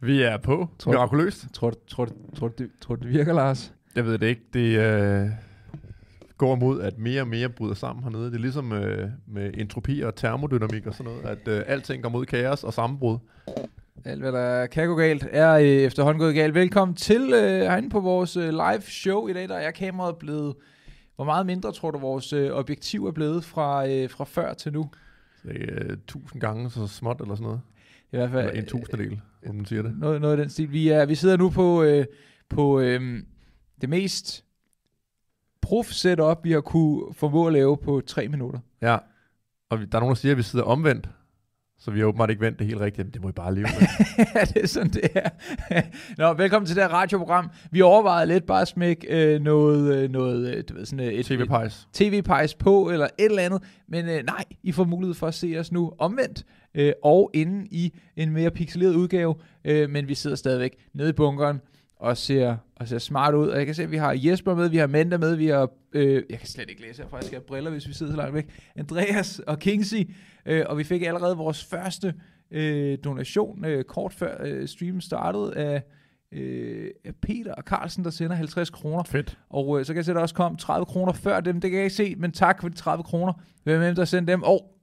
Vi er på. Tror- Mirakuløst. Tror, tror, tror, du, det- tror det virker, Lars? Jeg ved det ikke. Det øh, går mod, at mere og mere bryder sammen hernede. Det er ligesom øh, med entropi og termodynamik og sådan noget, at øh, alting går mod kaos og sammenbrud. Alt, hvad der kan gå galt, er øh, efterhånden gået galt. Velkommen til øh, herinde på vores øh, live show i dag. Der er kameraet blevet... Hvor meget mindre tror du, vores øh, objektiv er blevet fra, øh, fra før til nu? Er øh, tusind gange så småt eller sådan noget. I hvert fald Eller en tusindedel, om man siger det. noget, noget af den stil. Vi, er, vi sidder nu på, øh, på øh, det mest prof setup, vi har kunne formå at lave på tre minutter. Ja. Og der er nogen, der siger, at vi sidder omvendt. Så vi har åbenbart ikke vendt det helt rigtigt. Jamen, det må I bare leve med. ja, det er sådan, det er. Nå, velkommen til det her radioprogram. Vi overvejede lidt bare at smække øh, noget, øh, noget øh, du ved, sådan øh, et, TV-pejs. tv-pejs på, eller et eller andet. Men øh, nej, I får mulighed for at se os nu omvendt, øh, og inde i en mere pixeleret udgave. Øh, men vi sidder stadigvæk nede i bunkeren, og ser, og ser smart ud. Og jeg kan se, at vi har Jesper med, vi har Manda med, vi har... Øh, jeg kan slet ikke læse herfra, jeg skal have briller, hvis vi sidder så langt væk. Andreas og Kingsley. Øh, og vi fik allerede vores første øh, donation, øh, kort før øh, streamen startede, af, øh, Peter og Carlsen, der sender 50 kroner. Fedt. Og øh, så kan jeg se, at der også kom 30 kroner før dem. Det kan jeg ikke se, men tak for de 30 kroner. Hvem er der sendte dem? Og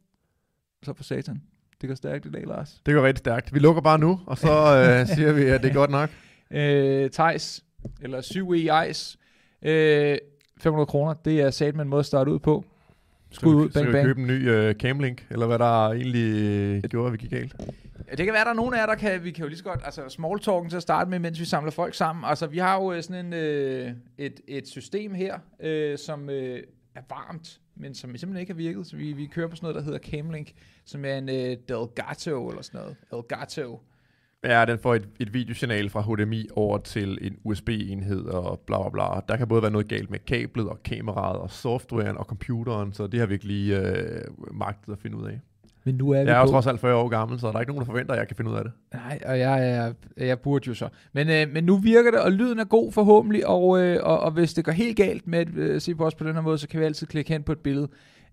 så for satan. Det går stærkt i dag, Lars. Det går rigtig stærkt. Vi lukker bare nu, og så øh, siger vi, at det er godt nok. Øh, Thijs, eller 7E Ice. Øh, 500 kroner, det er sat med en måde at starte ud på. Skud ud, Skal bang vi bang. købe en ny øh, camlink, eller hvad der egentlig øh, gjorde, at vi gik galt? Ja, Det kan være, der er nogen af jer, der kan, vi kan jo lige så godt, altså small talken til at starte med, mens vi samler folk sammen. Altså, vi har jo øh, sådan en, øh, et, et system her, øh, som øh, er varmt, men som simpelthen ikke har virket. Så vi, vi kører på sådan noget, der hedder Camlink, som er en øh, Delgato eller sådan noget. Elgato. Ja, den får et, et videosignal fra HDMI over til en USB-enhed og bla bla bla. Der kan både være noget galt med kablet og kameraet og softwaren og computeren, så det har vi ikke lige øh, magtet at finde ud af. Men nu er vi Jeg er jo på. trods alt 40 år gammel, så der er ikke nogen, der forventer, at jeg kan finde ud af det. Nej, og jeg, jeg, jeg burde jo så. Men, øh, men nu virker det, og lyden er god forhåbentlig, og, øh, og, og hvis det går helt galt med at øh, se på os på den her måde, så kan vi altid klikke hen på et billede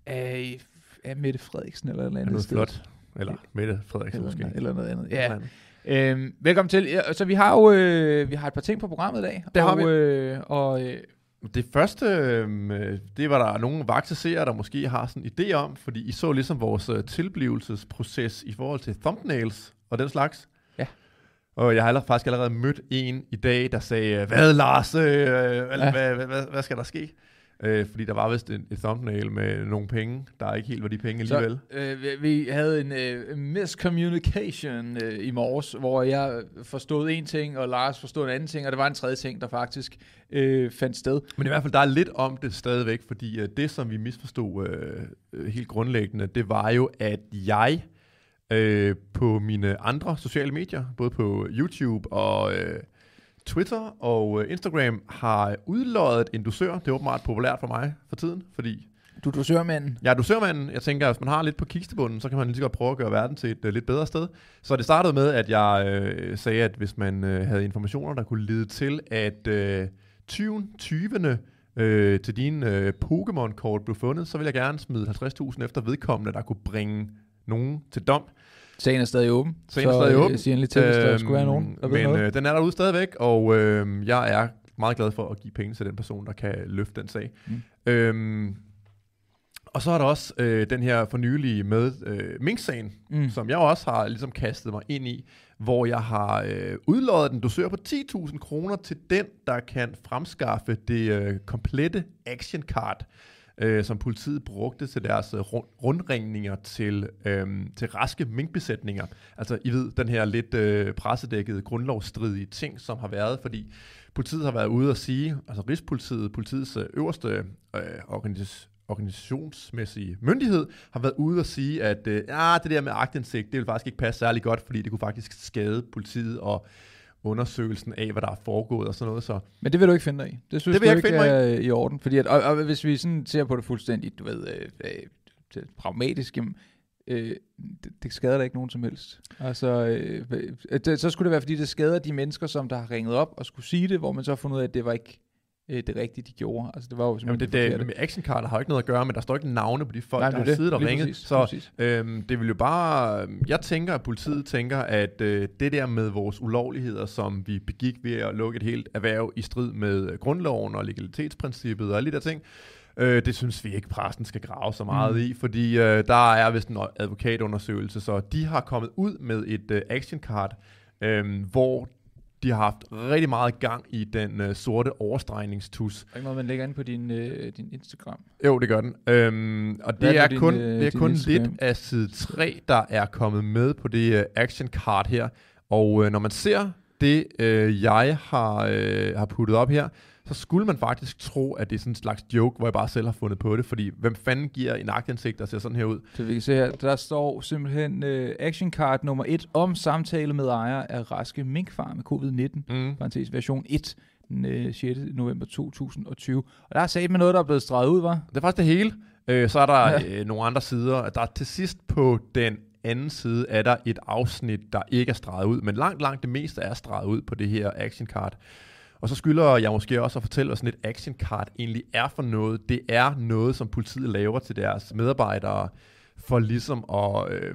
af, af Mette Frederiksen eller et eller Er andet noget sted. flot. Eller Mette Frederiksen Eller, måske. eller noget andet. Eller Ja. andet. Øhm, velkommen til. Ja, Så vi har jo øh, vi har et par ting på programmet i dag. Det har og, vi. Øh, og øh, Det første, øh, det var der nogle vakse seere, der måske har sådan en idé om, fordi I så ligesom vores øh, tilblivelsesproces i forhold til thumbnails og den slags. Ja. Og jeg har allerede, faktisk allerede mødt en i dag, der sagde, hvad Lars, øh, hvad, Ja. ja. hvad, hvad, hvad, hvad skal der ske? Øh, fordi der var vist en, et thumbnail med nogle penge, der ikke helt var de penge alligevel. så, øh, vi, havde en øh, miscommunication øh, i morges, hvor jeg forstod en ting, og Lars forstod en anden ting, og der var en tredje ting, der faktisk øh, fandt sted. Men i hvert fald, der er lidt om det stadigvæk, fordi uh, det, som vi misforstod uh, helt grundlæggende, det var jo, at jeg uh, på mine andre sociale medier, både på YouTube og uh, Twitter og uh, Instagram, har udløjet en dusør. Det er åbenbart populært for mig for tiden, fordi Du er dusørmanden. er dusørmanden. Jeg tænker, at hvis man har lidt på kistebunden, så kan man lige så godt prøve at gøre verden til et uh, lidt bedre sted. Så det startede med, at jeg uh, sagde, at hvis man uh, havde informationer, der kunne lede til, at uh, 20. 20. Øh, til dine øh, Pokémon-kort blev fundet, så vil jeg gerne smide 50.000 efter vedkommende, der kunne bringe nogen til dom. Sagen er stadig åben. Sagen er så, stadig øh, åben. Sig endelig til, hvis der skulle være nogen, der Men øh, den er derude stadigvæk, og øh, jeg er meget glad for at give penge til den person, der kan løfte den sag. Mm. Øhm, og så er der også øh, den her fornyelige med øh, Mink-sagen, mm. som jeg også har ligesom kastet mig ind i, hvor jeg har øh, udløjet den dosør på 10.000 kroner til den, der kan fremskaffe det øh, komplette action card, øh, som politiet brugte til deres øh, rundringninger til, øh, til raske minkbesætninger. Altså, I ved, den her lidt øh, pressedækkede, grundlovsstridige ting, som har været, fordi politiet har været ude at sige, altså Rigspolitiet, politiets øh, øverste øh, organis- organisationsmæssige myndighed, har været ude at sige, at øh, ja, det der med agtindsigt, det vil faktisk ikke passe særlig godt, fordi det kunne faktisk skade politiet og undersøgelsen af, hvad der er foregået og sådan noget. Så Men det vil du ikke finde dig i. Det synes Det vil du jeg ikke ikke finde mig er i orden. Fordi at, og, og, hvis vi sådan ser på det fuldstændig, du ved, øh, øh, pragmatisk, jamen, øh, det, det skader da ikke nogen som helst. Altså, øh, øh, det, så skulle det være, fordi det skader de mennesker, som der har ringet op og skulle sige det, hvor man så har fundet ud af, at det var ikke øh, det rigtige, de gjorde. Altså, det var jo Jamen, det, det, det, med actioncardet har jo ikke noget at gøre, men der står ikke navne på de folk, Nej, der er har det. siddet og ringet. præcis, Så præcis. øhm, det vil jo bare... Jeg tænker, at politiet tænker, at øh, det der med vores ulovligheder, som vi begik ved at lukke et helt erhverv i strid med øh, grundloven og legalitetsprincippet og alle de der ting, øh, det synes vi ikke, præsten skal grave så meget mm. i, fordi øh, der er vist en advokatundersøgelse, så de har kommet ud med et øh, actioncard, øh, hvor de har haft rigtig meget gang i den øh, sorte overstregningstus. Er ikke noget, man lægger ind på din, øh, din Instagram? Jo, det gør den. Øhm, og Hvad det er er, din, kun, øh, det er kun Instagram? lidt af side 3, der er kommet med på det uh, action card her. Og øh, når man ser det, øh, jeg har, øh, har puttet op her, så skulle man faktisk tro, at det er sådan en slags joke, hvor jeg bare selv har fundet på det. Fordi hvem fanden giver en aktindsigt, der ser sådan her ud? Så vi kan se her, der står simpelthen øh, action card nummer 1 om samtale med ejer af raske minkfarme covid-19, Mm. parentes version 1, den øh, 6. november 2020. Og der er sat med noget, der er blevet streget ud, var? Det er faktisk det hele. Øh, så er der ja. øh, nogle andre sider. Der er til sidst på den anden side er der et afsnit, der ikke er streget ud, men langt, langt det meste er streget ud på det her action card. Og så skylder jeg måske også at fortælle, hvad sådan et action card egentlig er for noget. Det er noget, som politiet laver til deres medarbejdere, for ligesom at øh,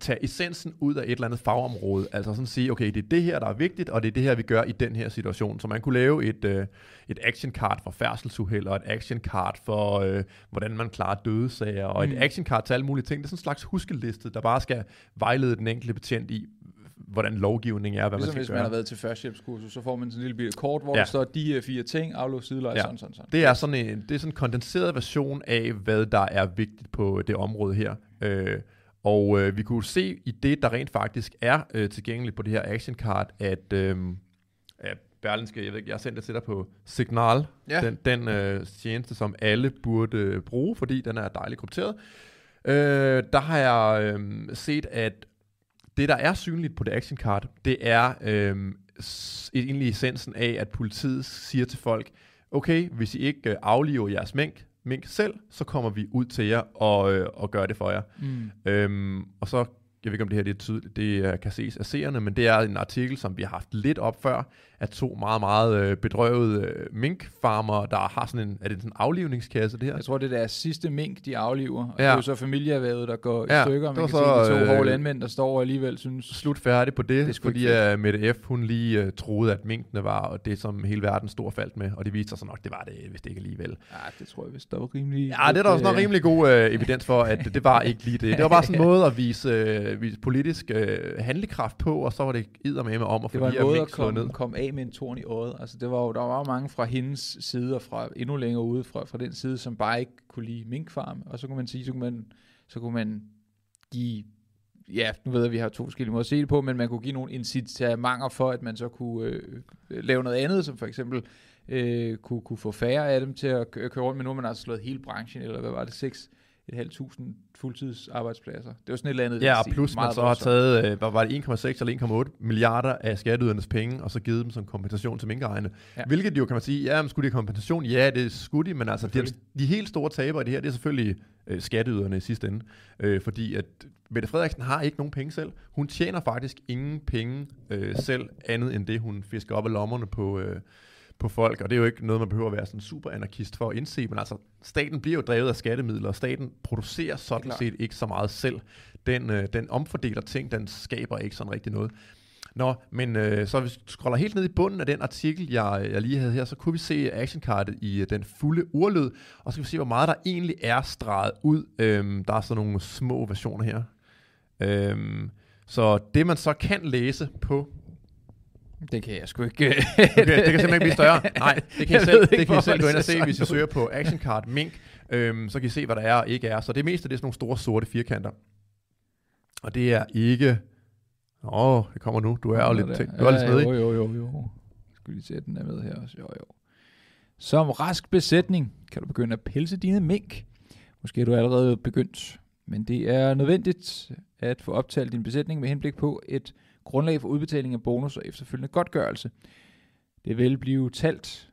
tage essensen ud af et eller andet fagområde. Altså sådan sige, okay, det er det her, der er vigtigt, og det er det her, vi gør i den her situation. Så man kunne lave et, øh, et action card for færdselsuheld, og et action card for, øh, hvordan man klarer dødesager, og Mm. et action card til alle mulige ting. Det er sådan en slags huskeliste, der bare skal vejlede den enkelte betjent i, hvordan lovgivningen er, hvad Ligesom man hvis skal man gøre. har været til førstehjælpskursus, så får man sådan en lille bitte kort, hvor Ja. der står de her fire ting, aflås sidelæj, Ja. sådan, sådan, sådan. Det er sådan en, det er sådan en kondenseret version af, hvad der er vigtigt på det område her. Øh, og øh, vi kunne se i det, der rent faktisk er øh, tilgængeligt på det her action card, at øh, at Berlinske, jeg ved ikke, jeg har sendt det til dig på Signal, Ja. den, den øh, tjeneste, som alle burde øh, bruge, fordi den er dejligt krypteret. Øh, der har jeg øh, set, at det, der er synligt på det action card, det er øh, egentlig essensen af, at politiet siger til folk, okay, hvis I ikke øh, afliver jeres mink, mink selv, så kommer vi ud til jer og, øh, og gør det for jer. Mm. Øhm, og så, jeg ved ikke om det her det, er tydeligt, det øh, kan ses af seerne, men det er en artikel, som vi har haft lidt op før, af to meget, meget øh, bedrøvede øh, minkfarmer, der har sådan en, er det sådan en aflivningskasse, det her? Jeg tror, det er deres sidste mink, de afliver. Og Ja. det er jo så familieerhvervet, der går Ja, i stykker. Man kan så, se de to øh, hårde landmænd, der står og alligevel synes... Slut færdig på det, Det fordi uh, Mette F. hun lige uh, troede, at minkene var og det, som hele verden stor faldt med, og det viste sig så nok, det var det, hvis det ikke alligevel. Ja, det tror jeg vist, der var rimelig... Ja, det er der også nok rimelig god øh, evidens for, at det var ikke lige det. Det var bare sådan en måde at vise, øh, vise politisk øh, handlekraft på, og så var det eddermame om at få Det var de en måde at ned. komme, komme af med en torn i øjet. Altså, det var jo, der var jo mange fra hendes side, og fra endnu længere ude fra, fra den side, som bare ikke kunne lide minkfarm. Og så kunne man sige, så kunne man, så kunne man give ja, nu ved jeg, at vi har to forskellige måder at se det på, men man kunne give nogle incitamenter for, at man så kunne øh, lave noget andet, som for eksempel øh, kunne, kunne få færre af dem til at køre rundt, men nu har man altså slået hele branchen, eller hvad var det, seks et halvt tusind fuldtidsarbejdspladser. Det var sådan et eller andet. Ja, og plus man så har taget, øh, var det, 1,6 eller 1,8 milliarder af skatteydernes penge, og så givet dem som kompensation til minkejerne. Ja. Hvilket jo kan man sige, ja, men skulle de have kompensation? Ja, det skulle de, men altså de, de helt store tabere i det her, det er selvfølgelig øh, skatteyderne i sidste ende. Øh, fordi at Mette Frederiksen har ikke nogen penge selv. Hun tjener faktisk ingen penge øh, selv, andet end det, hun fisker op af lommerne på, øh, på folk, og det er jo ikke noget, man behøver at være sådan super anarkist for at indse, men altså, staten bliver jo drevet af skattemidler, og staten producerer sådan set ikke så meget selv. Den, øh, den omfordeler ting, den skaber ikke sådan rigtig noget. Nå, men øh, så hvis vi scroller helt ned i bunden af den artikel, jeg, jeg lige havde her, så kunne vi se actionkartet i øh, den fulde urlød, og så kan vi se, hvor meget der egentlig er streget ud. Øhm, der er sådan nogle små versioner her. Øhm, så det man så kan læse på Det kan jeg sgu ikke. Okay, det kan simpelthen ikke blive større. Nej, det kan I Jeg selv, ved ikke, det kan I selv gå ind og se, hvis I søger på Action Card Mink. Øhm, så kan I se, hvad der er og ikke er. Så det meste, det er sådan nogle store sorte firkanter. Og det er ikke... Åh, oh, det kommer nu. Du er jo lidt, tænkt. du er lidt ja, snedig. Jo, jo, jo, jo. Skal lige se, at den er med her også. Jo, jo. Som rask besætning kan du begynde at pelse dine mink. Måske er du allerede begyndt, men det er nødvendigt at få optalt din besætning med henblik på et grundlag for udbetaling af bonus og efterfølgende godtgørelse. Det vil blive talt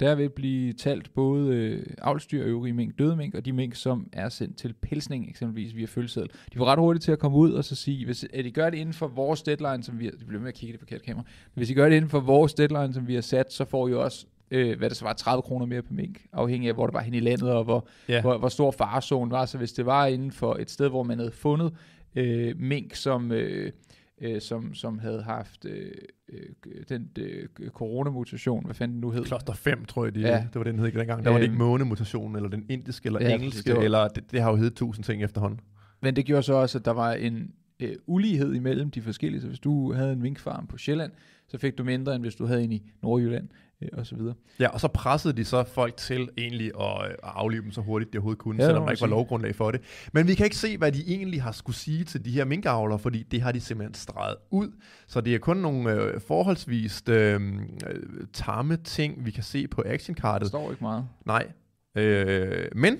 der vil blive talt både øh, avlsdyr, øvrige mink, døde mink, og de mink, som er sendt til pelsning, eksempelvis via følgeseddel. De får ret hurtigt til at komme ud og så sige, hvis at de gør det inden for vores deadline, som vi har, det bliver med at kigge i det forkerte kamera, hvis I gør det inden for vores deadline, som vi har sat, så får I også øh, hvad det så var, 30 kroner mere per mink, afhængig af, hvor det var hen i landet, og hvor, Ja. hvor, hvor stor farezonen var. Så hvis det var inden for et sted, hvor man havde fundet øh, mink, som, øh, øh, som, som havde haft øh, øh, den øh, coronamutation, hvad fanden den nu hed. Kloster 5, tror jeg, de, Ja. det var den hed ikke dengang. Der var det ikke Øhm. månemutationen, eller den indiske, eller Ja, engelske, det var- eller det, det har jo heddet tusind ting efterhånden. Men det gjorde så også, at der var en øh, ulighed imellem de forskellige. Så hvis du havde en minkfarm på Sjælland, så fik du mindre, end hvis du havde en i Nordjylland, og så videre. Ja, og så pressede de så folk til egentlig at, øh, at aflive dem så hurtigt, de overhovedet kunne, Ja, selvom der ikke var lovgrundlag for det. Men vi kan ikke se, hvad de egentlig har skulle sige til de her minkavlere, fordi det har de simpelthen streget ud. Så det er kun nogle øh, forholdsvis øh, øh, tamme ting, vi kan se på Der actionkartet. står ikke meget. Nej. Øh, men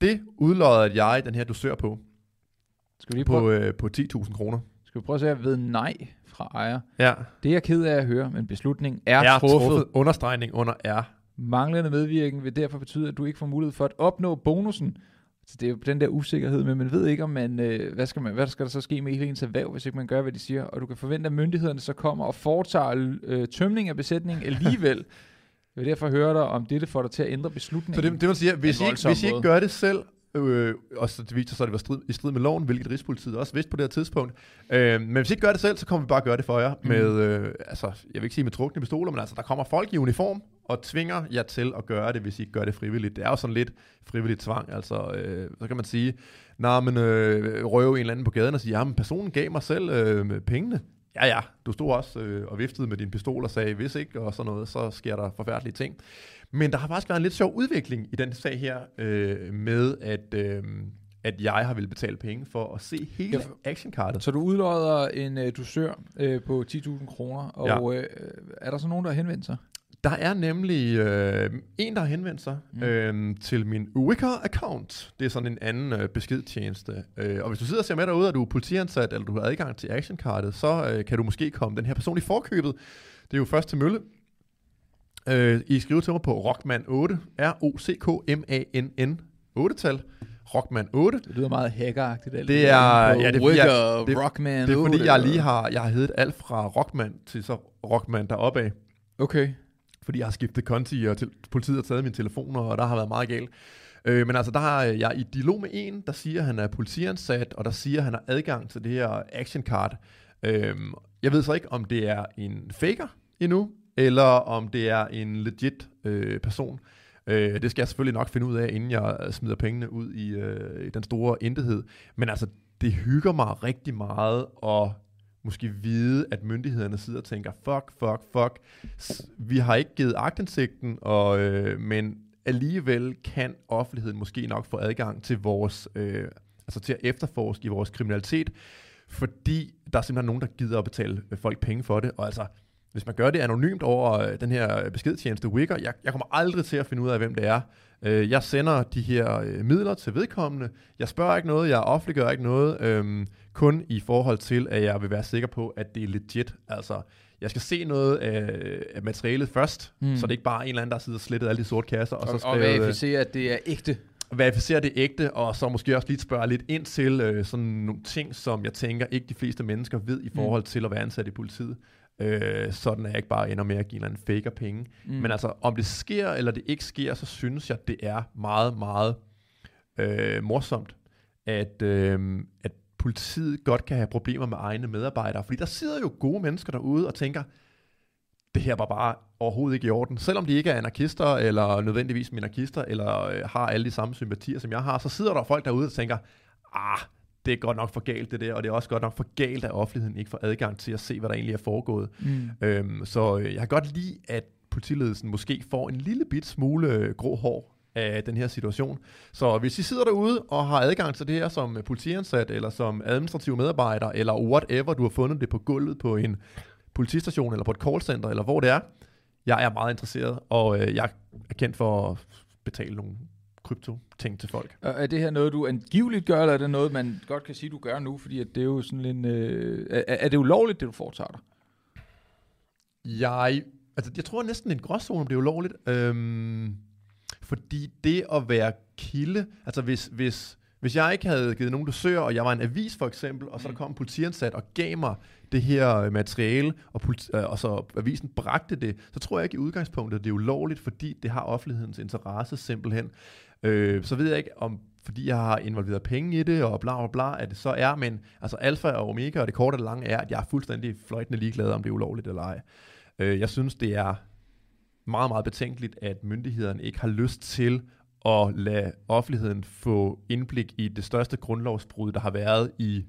det udlodder jeg den her dusør på, Skal vi lige prøve, på, øh, på 10.000 kroner. skal vi prøve at se ved nej fra ejer. Ja. Det er jeg ked af at høre, men beslutningen er, Er truffet. truffet. Understregning under R. Manglende medvirken vil derfor betyde, at du ikke får mulighed for at opnå bonusen. Så det er jo den der usikkerhed, men man ved ikke, om man, øh, hvad, skal man, hvad skal der så ske med hele ens erhverv, hvis ikke man gør, hvad de siger. Og du kan forvente, at myndighederne så kommer og foretager øh, tømning af besætningen alligevel. Jeg vil derfor høre dig, om dette får dig til at ændre beslutningen. Så det, det man siger, hvis I, ikke, hvis I ikke gør det selv, øh, og så det viser sig, at det var strid, i strid med loven, hvilket Rigspolitiet også vidste på det her tidspunkt. Øh, men hvis I ikke gør det selv, så kommer vi bare at gøre det for jer. Mm. Med, øh, altså, jeg vil ikke sige med trukne pistoler, men altså, der kommer folk i uniform og tvinger jer til at gøre det, hvis I ikke gør det frivilligt. Det er jo sådan lidt frivilligt tvang. Altså, øh, så kan man sige, nej, men øh, røve en eller anden på gaden og sige, jamen personen gav mig selv øh, pengene. Ja, ja, du stod også øh, og viftede med din pistol og sagde, hvis ikke, og sådan noget, så sker der forfærdelige ting. Men der har faktisk været en lidt sjov udvikling i den sag her, øh, med at, øh, at jeg har ville betale penge for at se hele Ja, actionkartet. Så du udlodder en øh, dusør øh, på 10.000 kroner, og øh, er der så nogen, der har henvendt sig? Der er nemlig øh, en, der har henvendt sig mm. øh, til min Wicker-account. Det er sådan en anden øh, beskedtjeneste. Øh, og hvis du sidder og ser med derude, og du er politiansat, eller du har adgang til actionkartet, så øh, kan du måske komme den her person i forkøbet. Det er jo først til mølle. Øh, I skriver til mig på Rockman8, R-O-C-K-M-A-N-N, 8-tal, Rockman8. Det lyder meget hackeragtigt. Det der er- ja, det er jeg- det- Rockman. Det er fordi, 8, jeg lige har, jeg har heddet alt fra Rockman til så Rockman deroppe af. Okay. fordi jeg har skiftet konti, og til, politiet har taget mine telefoner, og der har været meget galt. Øh, men altså, der har jeg i dialog med en, der siger, at han er politiansat, og der siger, at han har adgang til det her action card. Øh, jeg ved så ikke, om det er en faker endnu, eller om det er en legit øh, person. Øh, det skal jeg selvfølgelig nok finde ud af, inden jeg smider pengene ud i, øh, i den store intethed. Men altså, det hygger mig rigtig meget at måske vide, at myndighederne sidder og tænker, fuck, fuck, fuck, vi har ikke givet agtindsigten, og, øh, men alligevel kan offentligheden måske nok få adgang til vores, øh, altså til at efterforske i vores kriminalitet, fordi der er simpelthen nogen, der gider at betale øh, folk penge for det, og altså, hvis man gør det anonymt over øh, den her beskedtjeneste Wicker, jeg, jeg kommer aldrig til at finde ud af, hvem det er. Øh, jeg sender de her øh, midler til vedkommende. Jeg spørger ikke noget, jeg offentliggør ikke noget, øhm, kun i forhold til, at jeg vil være sikker på, at det er legit. Altså, jeg skal se noget af, af materialet først, Mm. så det er ikke bare en eller anden, der sidder og slettet alle de sorte kasser, og, Og, så og øh, verificere, at det er ægte. verificere det ægte, og så måske også lige spørge lidt ind til øh, sådan nogle ting, som jeg tænker ikke de fleste mennesker ved i forhold til at være ansat i politiet. Øh, sådan at jeg ikke bare ender med at give en eller anden faker penge. Mm. Mm. Men altså, om det sker eller det ikke sker, så synes jeg, det er meget, meget øh, morsomt, at, øh, at politiet godt kan have problemer med egne medarbejdere. Fordi der sidder jo gode mennesker derude og tænker, det her var bare overhovedet ikke i orden. Selvom de ikke er anarkister, eller nødvendigvis minarkister, eller øh, har alle de samme sympatier, som jeg har, så sidder der folk derude og tænker, ah, det er godt nok for galt det der, og det er også godt nok for galt, at offentligheden ikke får adgang til at se, hvad der egentlig er foregået. Mm. Øhm, så øh, jeg kan godt lide, at politiledelsen måske får en lille bit smule øh, grå hår af den her situation. Så hvis I sidder derude og har adgang til det her som øh, politiansat, eller som administrativ medarbejder, eller whatever, du har fundet det på gulvet på en politistation, eller på et callcenter, eller hvor det er, jeg er meget interesseret, og øh, jeg er kendt for at betale nogle krypto-ting til folk. Og er det her noget, du angiveligt gør, eller er det noget, man godt kan sige, du gør nu? Fordi at det er jo sådan en... Øh, er, er det ulovligt, det du foretager dig? Jeg, altså, jeg tror næsten en gråzone, om det er ulovligt. Øhm, fordi det at være kilde, altså hvis, hvis Hvis jeg ikke havde givet nogen dusør, og jeg var en avis for eksempel, og så der kom en politiansat og gav mig det her øh, materiale, og, politi- øh, og så avisen bragte det, så tror jeg ikke i udgangspunktet, at det er ulovligt, fordi det har offentlighedens interesse simpelthen. Øh, så ved jeg ikke, om fordi jeg har involveret penge i det, og bla bla bla, at det så er, men altså alfa og omega, og det korte og det lange er, at jeg er fuldstændig fløjtende ligeglad, om det er ulovligt eller ej. Øh, jeg synes, det er meget, meget betænkeligt, at myndighederne ikke har lyst til at lade offentligheden få indblik i det største grundlovsbrud, der har været i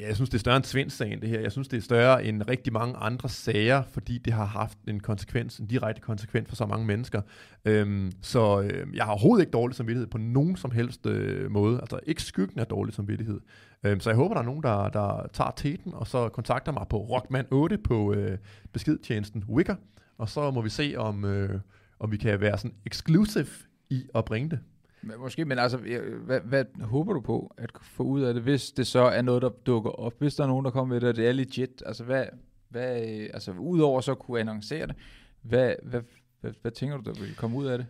jeg synes, det er større end Svendsagen, det her. Jeg synes, det er større end rigtig mange andre sager, fordi det har haft en konsekvens, en direkte konsekvens for så mange mennesker. Øhm, så øh, jeg har overhovedet ikke dårlig samvittighed på nogen som helst øh, måde. Altså ikke skyggen af dårlig samvittighed. Øhm, så jeg håber, der er nogen, der, der tager teten, og så kontakter mig på Rockman8 på øh, beskedtjenesten Wicker. Og så må vi se, om, øh, om vi kan være sådan exclusive i at bringe det. Men Måske, men altså, hvad, hvad håber du på at få ud af det, hvis det så er noget, der dukker op? Hvis der er nogen, der kommer med det, og det er legit, altså hvad, hvad øh, altså udover så at kunne annoncere det, hvad, hvad, hvad, hvad tænker du, der vil komme ud af det?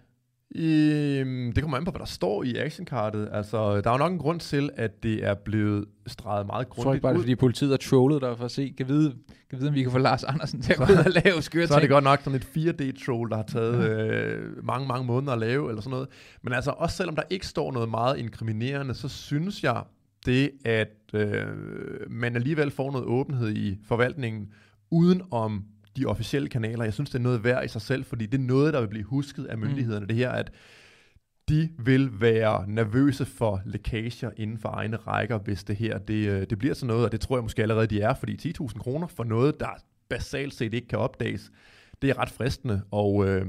Øhm, det kommer an på, hvad der står i actionkartet. Altså, der er jo nok en grund til, at det er blevet streget meget Jeg tror ikke grundigt bare, det er, ud. fordi politiet har trollet dig for at se, kan vide, kan vide, om vi kan få Lars Andersen til at gå ud og lave skøre Så er det godt nok sådan et 4D-troll, der har taget øh, mange, mange måneder at lave, eller sådan noget. Men altså, også selvom der ikke står noget meget inkriminerende, så synes jeg, det at øh, man alligevel får noget åbenhed i forvaltningen, uden om de officielle kanaler. Jeg synes, det er noget værd i sig selv, fordi det er noget, der vil blive husket af myndighederne. Mm. Det her, at de vil være nervøse for lækager inden for egne rækker, hvis det her det, øh, det bliver sådan noget, og det tror jeg måske allerede, de er, fordi 10.000 kroner for noget, der basalt set ikke kan opdages, det er ret fristende, og øh,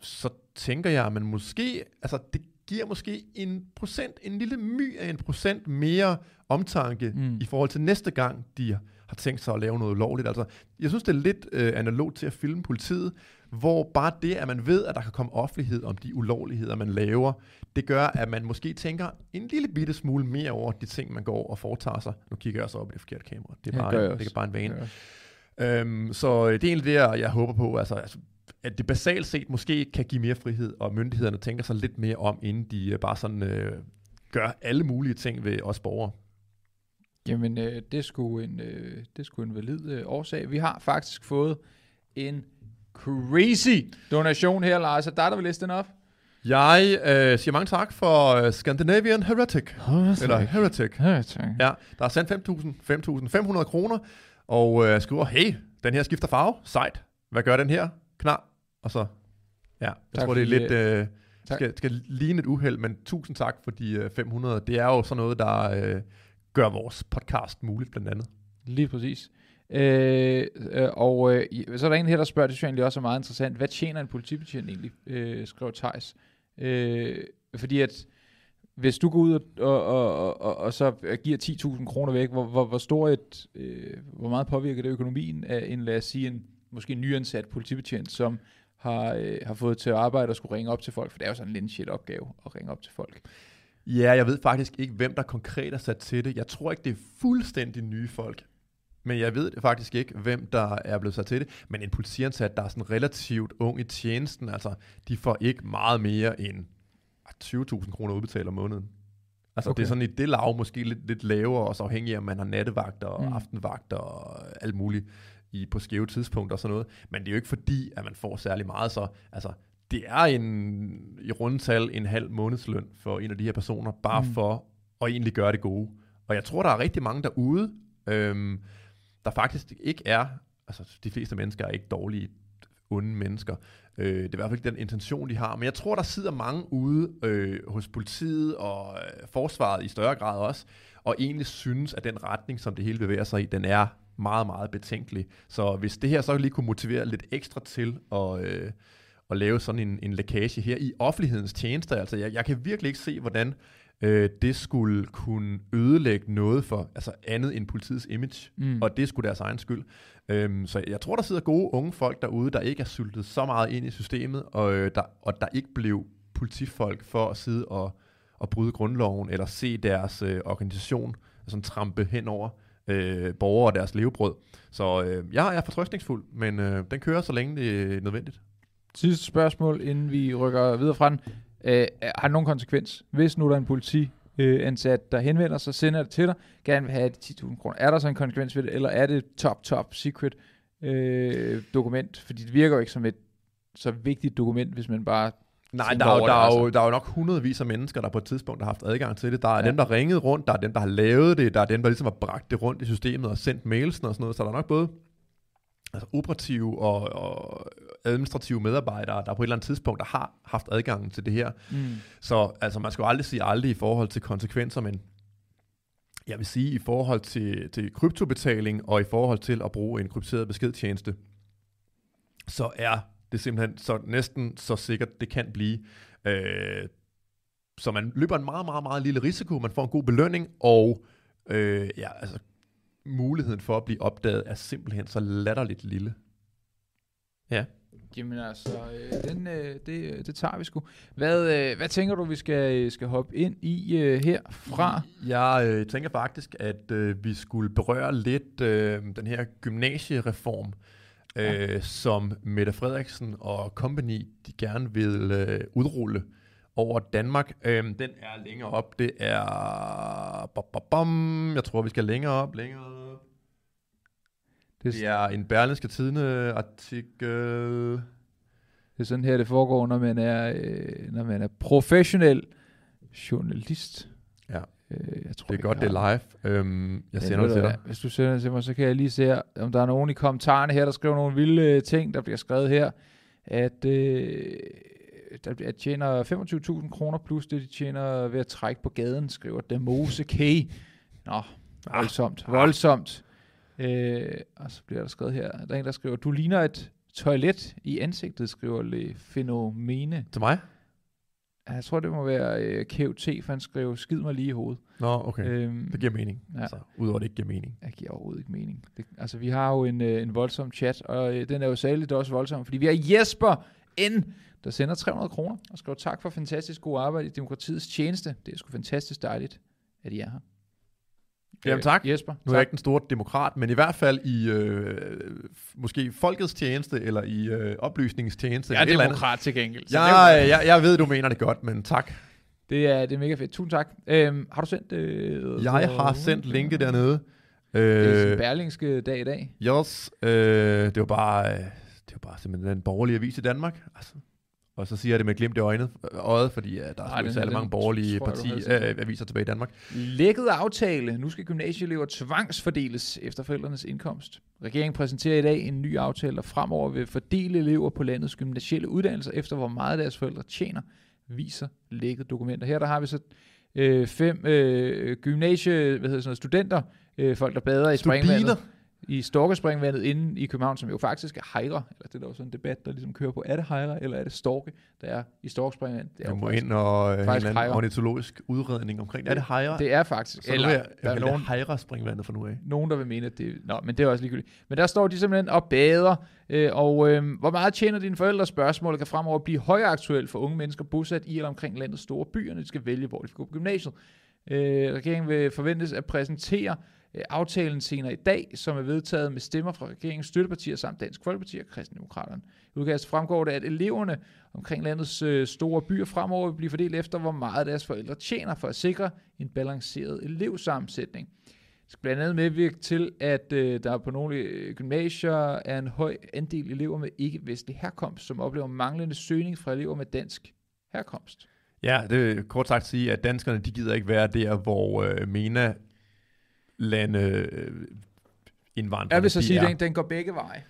så tænker jeg, at man måske, altså det giver måske en procent, en lille my af en procent mere omtanke Mm. mm. i forhold til næste gang, de har tænkt sig at lave noget lovligt. Altså, jeg synes, det er lidt øh, analogt til at filme politiet, hvor bare det, at man ved, at der kan komme offentlighed om de ulovligheder, man laver, det gør, at man måske tænker en lille bitte smule mere over de ting, man går og foretager sig. Nu kigger jeg så op i det forkerte kamera. Det er Ja, bare, jeg en, det er bare en vane. Ja. Øhm, så det er egentlig det, jeg jeg håber på, altså, altså, at det basalt set måske kan give mere frihed, og myndighederne tænker sig lidt mere om, inden de øh, bare sådan øh, gør alle mulige ting ved os borgere. Jamen, øh, det, sgu en, øh, det sgu en valid øh, årsag. Vi har faktisk fået en crazy donation her, Lars. Så der er der vil læse den op. Jeg øh, siger mange tak for øh, Scandinavian Heretic, eller Heretic. Ja, tak. Ja, der er sendt 5.000 5.500 kroner, og øh, skriver, hey, den her skifter farve, sejt. Hvad gør den her? Knar. Og så, ja, jeg Tak tror, det er lidt, øh, tak. skal, skal ligne et uheld, men tusind tak for de øh, 500. Det er jo sådan noget, der øh, gør vores podcast muligt, blandt andet. Lige præcis. Øh, øh, og øh, så er der en her, der spørger, det synes jeg egentlig også er meget interessant. Hvad tjener en politibetjent egentlig, øh, skrev Thijs. Øh, fordi at hvis du går ud og, og, og, og, og så giver 10.000 kroner væk, hvor, hvor, hvor, stor et, øh, hvor meget påvirker det økonomien af en, lad os sige, en måske en nyansat politibetjent, som har, øh, har fået til at arbejde og skulle ringe op til folk, for det er jo sådan en lidt shit opgave at ringe op til folk. Ja, jeg ved faktisk ikke, hvem der konkret er sat til det. Jeg tror ikke, det er fuldstændig nye folk. Men jeg ved faktisk ikke, hvem der er blevet sat til det. Men en politiansat, der er sådan relativt ung i tjenesten, altså, de får ikke meget mere end ah, 20.000 kroner udbetalt om måneden. Altså, okay. Det er sådan i det lav måske lidt, lidt lavere, og så afhængig af, om man har nattevagter og mm. aftenvagter og alt muligt i, på skæve tidspunkter og sådan noget. Men det er jo ikke fordi, at man får særlig meget, så altså, det er en, i rundtal en halv månedsløn for en af de her personer, bare Mm. for at egentlig gøre det gode. Og jeg tror, der er rigtig mange derude, øhm, der faktisk ikke er, altså de fleste mennesker er ikke dårlige, onde mennesker. Øh, det er i hvert fald ikke den intention, de har. Men jeg tror, der sidder mange ude øh, hos politiet og øh, forsvaret i større grad også, og egentlig synes, at den retning, som det hele bevæger sig i, den er meget, meget betænkelig. Så hvis det her så lige kunne motivere lidt ekstra til at, øh, at lave sådan en, en lækage her i offentlighedens tjenester, altså jeg, jeg kan virkelig ikke se, hvordan øh, det skulle kunne ødelægge noget for altså andet end politiets image, Mm. og det skulle deres egen skyld. Øhm, så jeg tror, der sidder gode unge folk derude, der ikke er syltet så meget ind i systemet, og, øh, der, og der ikke blev politifolk for at sidde og, og bryde grundloven, eller se deres øh, organisation sådan trampe hen over øh, borgere og deres levebrød. Så øh, jeg er fortrøstningsfuld, men øh, den kører, så længe det er nødvendigt. Sidste spørgsmål, inden vi rykker videre fra den. Øh, har det nogen konsekvens? Hvis nu der er en politi øh, ansat, der henvender sig, sender det til dig, gerne vil have de 10.000 kroner. Er der så en konsekvens ved det, eller er det top, top secret øh, dokument? Fordi det virker jo ikke som et så vigtigt dokument, hvis man bare Nej, der er, jo, der, er altså. jo, der er jo nok hundredvis af mennesker, der på et tidspunkt har haft adgang til det. Der er Ja. ja. dem, der ringede rundt, der er dem, der har lavet det, der er dem, der ligesom har bragt det rundt i systemet og sendt mailsen og sådan noget. Så der er nok både altså, operative og, og administrative medarbejdere, der på et eller andet tidspunkt der har haft adgang til det her. Mm. Så altså, man skal jo aldrig sige aldrig i forhold til konsekvenser, men jeg vil sige i forhold til, til kryptobetaling og i forhold til at bruge en krypteret beskedtjeneste, så er det simpelthen så næsten så sikkert det kan blive. Øh, så man løber en meget, meget, meget lille risiko, man får en god belønning, og øh, ja, altså, muligheden for at blive opdaget er simpelthen så latterligt lille. Ja. Jamen altså, øh, den, øh, det, det tager vi sgu. Hvad, øh, hvad tænker du, vi skal, skal hoppe ind i øh, herfra? Jeg øh, tænker faktisk, at øh, vi skulle berøre lidt øh, den her gymnasiereform, øh, Ja. som Mette Frederiksen og company de gerne vil øh, udrulle over Danmark. Øh, den er længere op. Det er... Bom, bom, bom. Jeg tror, vi skal længere op. Længere op. Det, Det er en Berlingske Tidene artikel. det er sådan her, det foregår, når man er, øh, når man er professionel journalist. Ja. Øh, jeg tror, Det er godt, det er live. Øhm, jeg Men sender det til dig. Hvis du sender det til mig, så kan jeg lige se, her, om der er nogen i kommentarerne her, der skriver nogle vilde øh, ting, der bliver skrevet her, at øh, der tjener 25.000 kroner plus det, de tjener ved at trække på gaden, skriver Damose K. Nå, voldsomt, Ah. voldsomt. Øh, og så bliver der skrevet her, der er en, der skriver, du ligner et toilet i ansigtet, skriver Le Fænomene. Til mig? Jeg tror, det må være øh, KUT, for han skrev, skid mig lige i hovedet. Nå, okay. Øhm, Det giver mening. ja. Altså, Udover det ikke giver mening. Jeg giver overhovedet ikke mening. Det, altså, vi har jo en, øh, en voldsom chat, og øh, den er jo særligt også voldsom, fordi vi har Jesper N., der sender 300 kroner og skriver tak for fantastisk god arbejde i demokratiets tjeneste. Det er sgu fantastisk dejligt, at I er her. Jamen, tak. Jesper, Nu er jeg ikke den store demokrat, men i hvert fald i øh, måske folkets tjeneste, eller i øh, oplysningstjeneste. Jeg er eller eller andet. demokrat til gengæld. så det er Jeg, jo- jeg, jeg ved, du mener det godt, men tak. Det er, det er mega fedt. Tusind tak. Øhm, har du sendt... Øh, Jeg har sendt linket dernede. Det er Øh, øh, Berlingske dag i dag. yes, øh, det var bare, øh, det var bare simpelthen den borgerlige avis i Danmark. Altså. Og så siger jeg det med glimt i øjnet, øjet, fordi uh, der er ikke særlig mange borgerlige tror jeg, du parti, havde øh, tilbage i Danmark. Lækket aftale. Nu skal gymnasieelever tvangsfordeles efter forældrenes indkomst. Regeringen præsenterer i dag en ny aftale, der fremover vil fordele elever på landets gymnasielle uddannelser, efter hvor meget deres forældre tjener, viser lækket dokumenter. Her der har vi så øh, fem øh, gymnasie, hvad hedder sådan noget, studenter, øh, folk der bader i springvandet. I Storkespringvandet inde i København, som jo faktisk er hejre, eller det er der jo sådan en debat, der ligesom kører på, er det hejre, eller er det storke, der er i Storkespringvandet? Det er jo må faktisk- ind og øh, en faktisk hejre. ornitologisk udredning omkring det. Er det hejre? Det er faktisk. så eller, er jeg, der er nogen, hejre springvandet for nu af. nogen, der vil mene, at det... Nå, men det er også ligegyldigt. Men der står de simpelthen og bader, øh, og øh, hvor meget tjener dine forældre? Spørgsmålet kan fremover blive højaktuelt for unge mennesker bosat i eller omkring landets store byer, når de skal vælge, hvor de skal gå på gymnasiet. Øh, regeringen vil forventes at præsentere Øh, aftalen senere i dag, som er vedtaget med stemmer fra regeringens støttepartier samt Dansk Folkeparti og Kristendemokraterne. I udkastet fremgår det, at eleverne omkring landets øh, store byer fremover vil blive fordelt efter, hvor meget deres forældre tjener for at sikre en balanceret elevsammensætning. Det skal blandt andet medvirke til, at øh, der på nogle øh, gymnasier er en høj andel elever med ikke-vestlig herkomst, som oplever manglende søgning fra elever med dansk herkomst. Ja, det vil kort sagt sige, at danskerne de gider ikke være der, hvor øh, MENA lande øh, indvandrere Jeg vil så sige, at den, den går begge veje.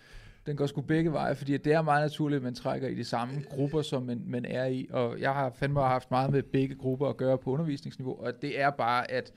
Den går sgu begge veje, fordi det er meget naturligt, at man trækker i de samme grupper, som man, man er i. Og jeg har fandme haft meget med begge grupper at gøre på undervisningsniveau, og det er bare, at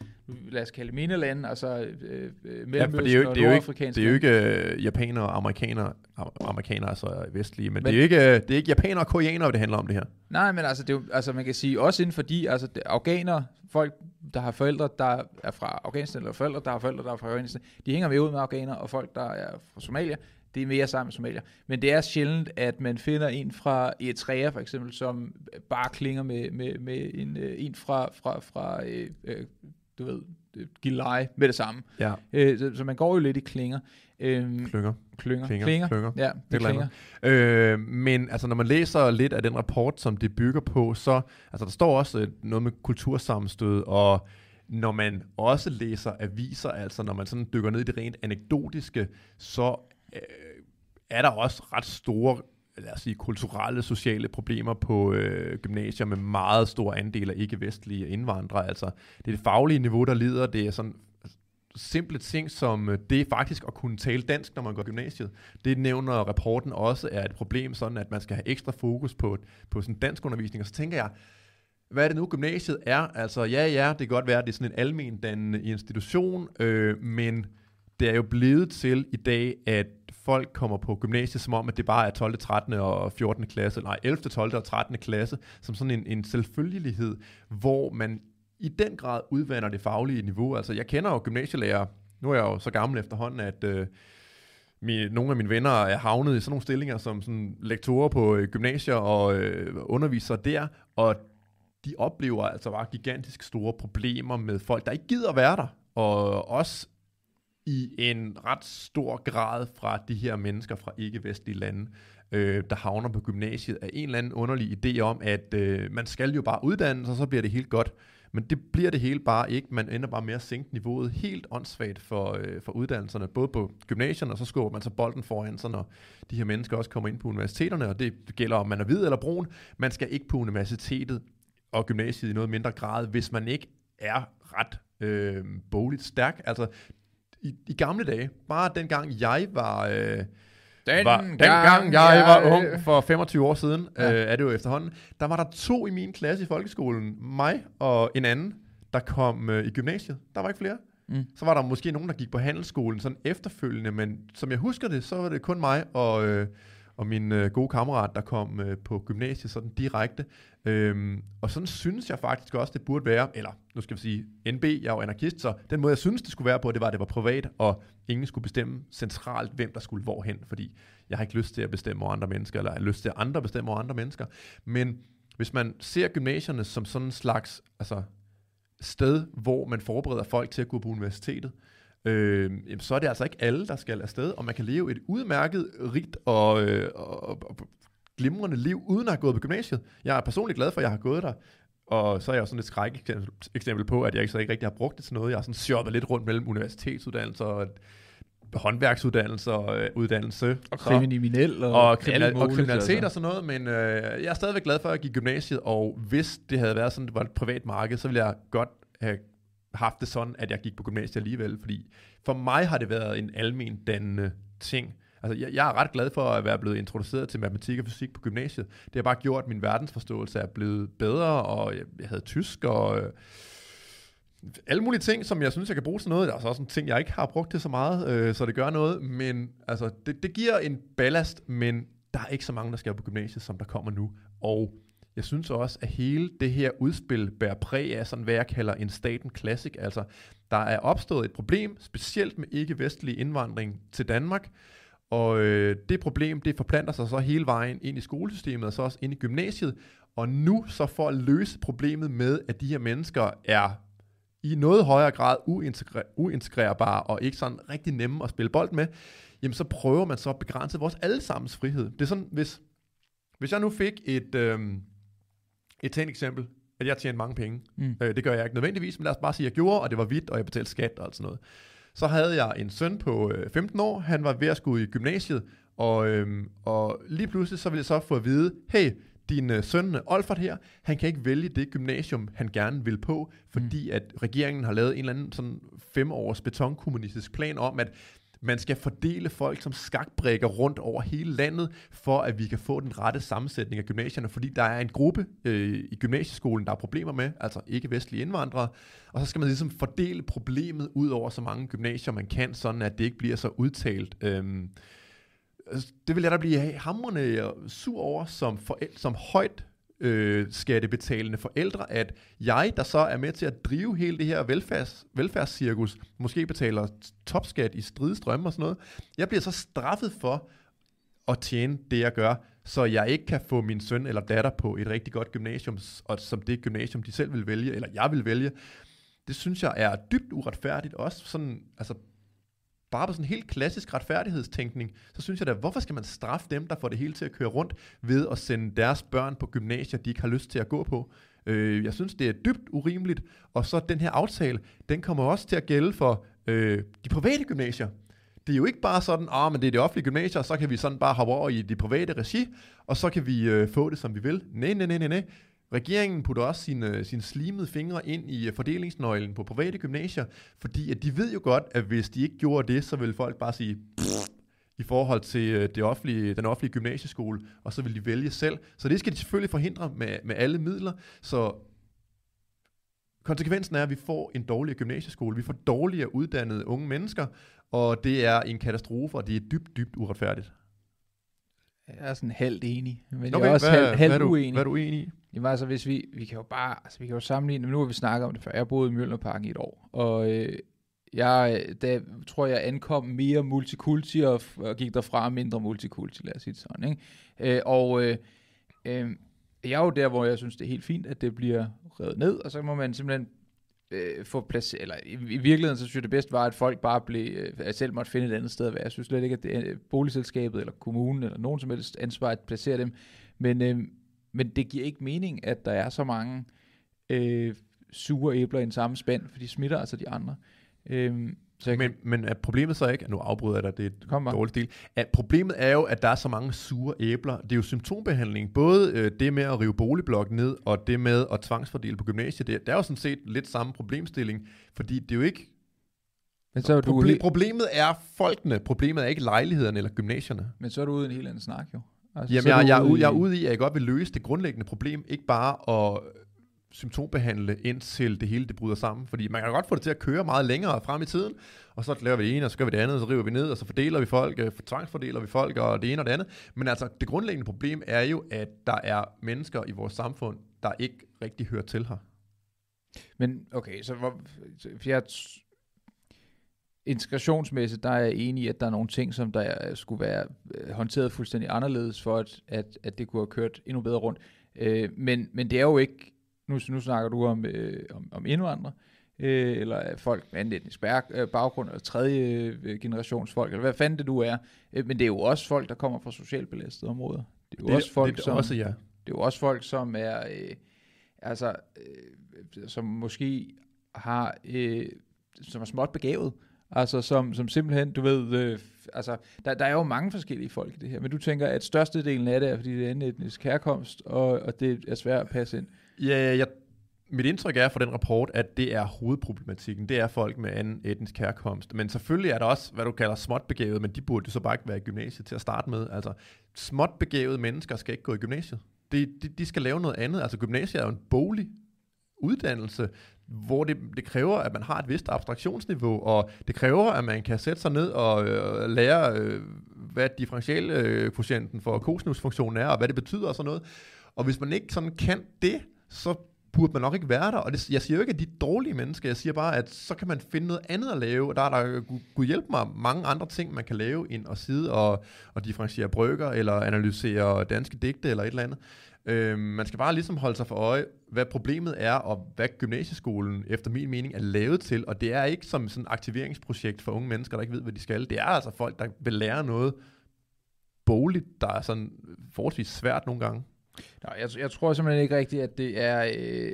lad os kalde mine lande, altså øh, øh, Ja, Mellemøsten det er jo, og det er jo ikke, det er jo ikke øh, japanere og amerikanere, am- amerikanere altså vestlige, men, Men- det, er ikke, øh, det er ikke japanere og koreanere, det handler om det her. Nej, men altså, det er jo, altså man kan sige, også inden for de, altså afghanere, folk, der har forældre, der er fra Afghanistan, eller forældre, der har forældre, der er fra Afghanistan, de hænger med ud med afghanere, og folk, der er fra Somalia, det er mere sammen med Somalia. Men det er sjældent, at man finder en fra Eritrea, for eksempel, som bare klinger med, med, med en, øh, en fra, fra, fra øh, øh, du ved, øh, give lege med det samme. Ja, Øh, så, så man går jo lidt i klinger. Øhm, klynger. klynger. Klinger. Klinger. Klynger. Ja, det klinger. Øh, men altså, når man læser lidt af den rapport, som det bygger på, så altså, der står også øh, noget med kultursammenstød, og når man også læser aviser, altså når man sådan dykker ned i det rent anekdotiske, så øh, er der også ret store lad os sige, kulturelle, sociale problemer på øh, gymnasier med meget stor andel af ikke-vestlige indvandrere. Altså, det er det faglige niveau, der lider. Det er sådan simple ting som øh, det er faktisk at kunne tale dansk, når man går gymnasiet. Det nævner rapporten også er et problem, sådan at man skal have ekstra fokus på, på sådan dansk undervisning. Og så tænker jeg, hvad er det nu gymnasiet er? Altså ja, ja, det kan godt være, at det er sådan en almen institution, øh, men det er jo blevet til i dag, at folk kommer på gymnasiet, som om, at det bare er 12., 13. og 14. klasse, nej, 11., 12. og 13. klasse, som sådan en, en selvfølgelighed, hvor man i den grad udvander det faglige niveau. Altså, jeg kender jo gymnasielærer, nu er jeg jo så gammel efterhånden, at øh, mine, nogle af mine venner er havnet i sådan nogle stillinger som sådan lektorer på øh, gymnasier og øh, undervisere der, og de oplever altså bare gigantisk store problemer med folk, der ikke gider være der, og også i en ret stor grad fra de her mennesker fra ikke-vestlige lande, øh, der havner på gymnasiet, af en eller anden underlig idé om, at øh, man skal jo bare uddanne sig, så bliver det helt godt. Men det bliver det hele bare ikke. Man ender bare med at sænke niveauet helt åndssvagt for, øh, for uddannelserne, både på gymnasierne, og så skubber man så bolden foran sig, når de her mennesker også kommer ind på universiteterne, og det gælder om man er hvid eller brun. Man skal ikke på universitetet og gymnasiet i noget mindre grad, hvis man ikke er ret øh, bogligt stærk. Altså, i, i gamle dage, bare dengang jeg var... Øh, Den var, dengang jeg var ung for 25 år siden, ja. Ja. øh, er det jo efterhånden, der var der to i min klasse i folkeskolen, mig og en anden, der kom øh, i gymnasiet. Der var ikke flere. Mm. Så var der måske nogen, der gik på handelsskolen sådan efterfølgende, men som jeg husker det, så var det kun mig og, øh, og min øh, gode kammerat, der kom øh, på gymnasiet sådan direkte. Øhm, og sådan synes jeg faktisk også, det burde være, eller nu skal vi sige NB, jeg er jo anarkist, så den måde, jeg synes, det skulle være på, det var, at det var privat, og ingen skulle bestemme centralt, hvem der skulle hvorhen, fordi jeg har ikke lyst til at bestemme over andre mennesker, eller jeg har lyst til, at andre bestemmer over andre mennesker. Men hvis man ser gymnasierne som sådan en slags altså, sted, hvor man forbereder folk til at gå på universitetet, øh, jamen, så er det altså ikke alle, der skal afsted, og man kan leve et udmærket, rigt og, øh, og, og, og glimrende liv, uden at have gået på gymnasiet. Jeg er personligt glad for, at jeg har gået der, og så er jeg jo sådan et skræk eksempel på, at jeg ikke så ikke rigtig har brugt det til noget. Jeg har sådan shoppet lidt rundt mellem universitetsuddannelser og håndværksuddannelser, øh, uddannelse. Og kriminel og, og, kriminal, og muligt, kriminalitet altså. og sådan noget, men øh, jeg er stadigvæk glad for, at i gymnasiet, og hvis det havde været sådan, det var et privat marked, så ville jeg godt have haft det sådan, at jeg gik på gymnasiet alligevel, fordi for mig har det været en almen dannende ting. Altså, jeg, jeg er ret glad for at være blevet introduceret til matematik og fysik på gymnasiet. Det har bare gjort, at min verdensforståelse er blevet bedre, og jeg, jeg havde tysk og... Øh, alle mulige ting, som jeg synes, jeg kan bruge til noget. Der er så også en ting, jeg ikke har brugt til så meget, øh, så det gør noget. Men altså, det, det giver en ballast, men der er ikke så mange, der skal på gymnasiet, som der kommer nu. Og jeg synes også, at hele det her udspil bærer præg af sådan, hvad jeg kalder en staten classic. Altså, der er opstået et problem, specielt med ikke-vestlig indvandring til Danmark. Og øh, det problem, det forplanter sig så hele vejen ind i skolesystemet, og så også ind i gymnasiet. Og nu så for at løse problemet med, at de her mennesker er i noget højere grad uintegre- uintegrerbare og ikke sådan rigtig nemme at spille bold med, jamen så prøver man så at begrænse vores allesammens frihed. Det er sådan, hvis, hvis jeg nu fik et, øh, et tænkt eksempel, at jeg tjener mange penge, Mm. øh, det gør jeg ikke nødvendigvis, men lad os bare sige, at jeg gjorde, og det var hvidt, og jeg betalte skat og alt sådan noget. Så havde jeg en søn på øh, 15 år, han var ved at skulle i gymnasiet, og, øhm, og lige pludselig så ville jeg så få at vide, hey, din øh, søn øh, Olfert her, han kan ikke vælge det gymnasium, han gerne vil på, fordi mm. at regeringen har lavet en eller anden sådan femårs betonkommunistisk plan om, at man skal fordele folk som skakbrikker rundt over hele landet, for at vi kan få den rette sammensætning af gymnasierne, fordi der er en gruppe øh, i gymnasieskolen, der er problemer med, altså ikke-vestlige indvandrere, og så skal man ligesom fordele problemet ud over så mange gymnasier, man kan, sådan at det ikke bliver så udtalt. Øhm, altså, det vil jeg da blive hamrende sur over som, forældre, som højt øh, skattebetalende forældre, at jeg, der så er med til at drive hele det her velfærds, velfærdscirkus, måske betaler topskat i stridestrømme og sådan noget, jeg bliver så straffet for at tjene det, jeg gør, så jeg ikke kan få min søn eller datter på et rigtig godt gymnasium, og som det gymnasium, de selv vil vælge, eller jeg vil vælge. det synes jeg er dybt uretfærdigt, også sådan, altså bare på sådan en helt klassisk retfærdighedstænkning, så synes jeg da, hvorfor skal man straffe dem, der får det hele til at køre rundt, ved at sende deres børn på gymnasier, de ikke har lyst til at gå på? Øh, jeg synes, det er dybt urimeligt, og så den her aftale, den kommer også til at gælde for øh, de private gymnasier. Det er jo ikke bare sådan, ah, men det er det offentlige gymnasier, og så kan vi sådan bare hoppe over i det private regi, og så kan vi øh, få det, som vi vil. Nej, nej, nej, nej, nej. Regeringen putter også sine, sine slimede fingre ind i fordelingsnøglen på private gymnasier, fordi at de ved jo godt, at hvis de ikke gjorde det, så vil folk bare sige, i forhold til det offentlige, den offentlige gymnasieskole, og så vil de vælge selv. Så det skal de selvfølgelig forhindre med, med alle midler. Så konsekvensen er, at vi får en dårligere gymnasieskole. Vi får dårligere uddannede unge mennesker, og det er en katastrofe, og det er dybt, dybt uretfærdigt. Jeg er sådan halvt enig, men okay, jeg er også hvad, halvt, halvt hvad er du, uenig. Hvad er du enig i? Jamen altså, hvis vi, vi kan jo bare, altså vi kan jo sammenligne, men nu har vi snakket om det før, jeg boede i Mjølnerparken i et år, og øh, jeg da, tror jeg ankom mere multikulti og, og gik derfra mindre multikulti, lad os sige det sådan, ikke? Øh, og øh, øh, jeg er jo der, hvor jeg synes, det er helt fint, at det bliver revet ned, og så må man simpelthen øh, få plads, eller i, i virkeligheden, så synes jeg det bedste var, at folk bare blev, øh, at selv måtte finde et andet sted at være. Jeg synes slet ikke, at det er boligselskabet, eller kommunen, eller nogen som helst ansvar at placere dem. Men, øh, men det giver ikke mening, at der er så mange øh, sure æbler i en samme spand, for de smitter altså de andre. Øh, så men, men er problemet så ikke, at nu afbryder jeg dig, det er et Kom dårligt stil, at problemet er jo, at der er så mange sure æbler. Det er jo symptombehandling. Både øh, det med at rive boligblokken ned, og det med at tvangsfordele på gymnasiet, det, det er jo sådan set lidt samme problemstilling, fordi det er jo ikke... Men så er du Proble-. Problemet er folkene, problemet er ikke lejlighederne eller gymnasierne. Men så er du ude i en helt anden snak jo. Altså, Jamen, jeg, jeg, er ude, jeg er ude i, at jeg godt vil løse det grundlæggende problem, ikke bare at symptombehandle, indtil det hele det bryder sammen. Fordi man kan godt få det til at køre meget længere frem i tiden, og så laver vi det ene, og så gør vi det andet, og så river vi ned, og så fordeler vi folk, øh, tvangsfordeler vi folk, og det ene og det andet. Men altså, det grundlæggende problem er jo, at der er mennesker i vores samfund, der ikke rigtig hører til her. Men okay, så hvor, jeg, integrationsmæssigt, der er jeg enig i, at der er nogle ting, som der skulle være øh, håndteret fuldstændig anderledes, for at, at, at det kunne have kørt endnu bedre rundt. Øh, men, men det er jo ikke nu, nu snakker du om, øh, om, om indvandrere, øh, eller folk med anden etnisk øh, baggrund, eller tredje øh, generations folk, eller hvad fanden det du er. Øh, men det er jo også folk, der kommer fra socialt belastede områder. Det er jo det, også folk, det, som, også, ja. det er jo også folk, som er, øh, altså, øh, som måske har, øh, som er småt begavet, Altså som, som simpelthen, du ved, øh, altså der, der er jo mange forskellige folk i det her, men du tænker, at størstedelen af det er, fordi det er en etnisk herkomst, og, og det er svært at passe ind. Ja, jeg, mit indtryk er fra den rapport, at det er hovedproblematikken. Det er folk med anden etnisk herkomst. Men selvfølgelig er der også, hvad du kalder småt begavet, men de burde så bare ikke være i gymnasiet til at starte med. Altså, småt begavede mennesker skal ikke gå i gymnasiet. De, de, de skal lave noget andet. Altså, gymnasiet er jo en bolig uddannelse, hvor det, det kræver, at man har et vist abstraktionsniveau, og det kræver, at man kan sætte sig ned og øh, lære, øh, hvad differentialkvotienten øh, for kosinusfunktionen er, og hvad det betyder og sådan noget. Og hvis man ikke sådan kan det, så burde man nok ikke være der. Og det, jeg siger jo ikke, at de er dårlige mennesker. Jeg siger bare, at så kan man finde noget andet at lave. Og der er der, kunne hjælpe mig, mange andre ting, man kan lave, end at sidde og, og differentiere brygger, eller analysere danske digte, eller et eller andet. Øhm, man skal bare ligesom holde sig for øje, hvad problemet er, og hvad gymnasieskolen efter min mening er lavet til. Og det er ikke som sådan et aktiveringsprojekt for unge mennesker, der ikke ved, hvad de skal. Det er altså folk, der vil lære noget boligt, der er sådan forholdsvis svært nogle gange. Nej, jeg, jeg tror simpelthen ikke rigtigt, at det er... Øh,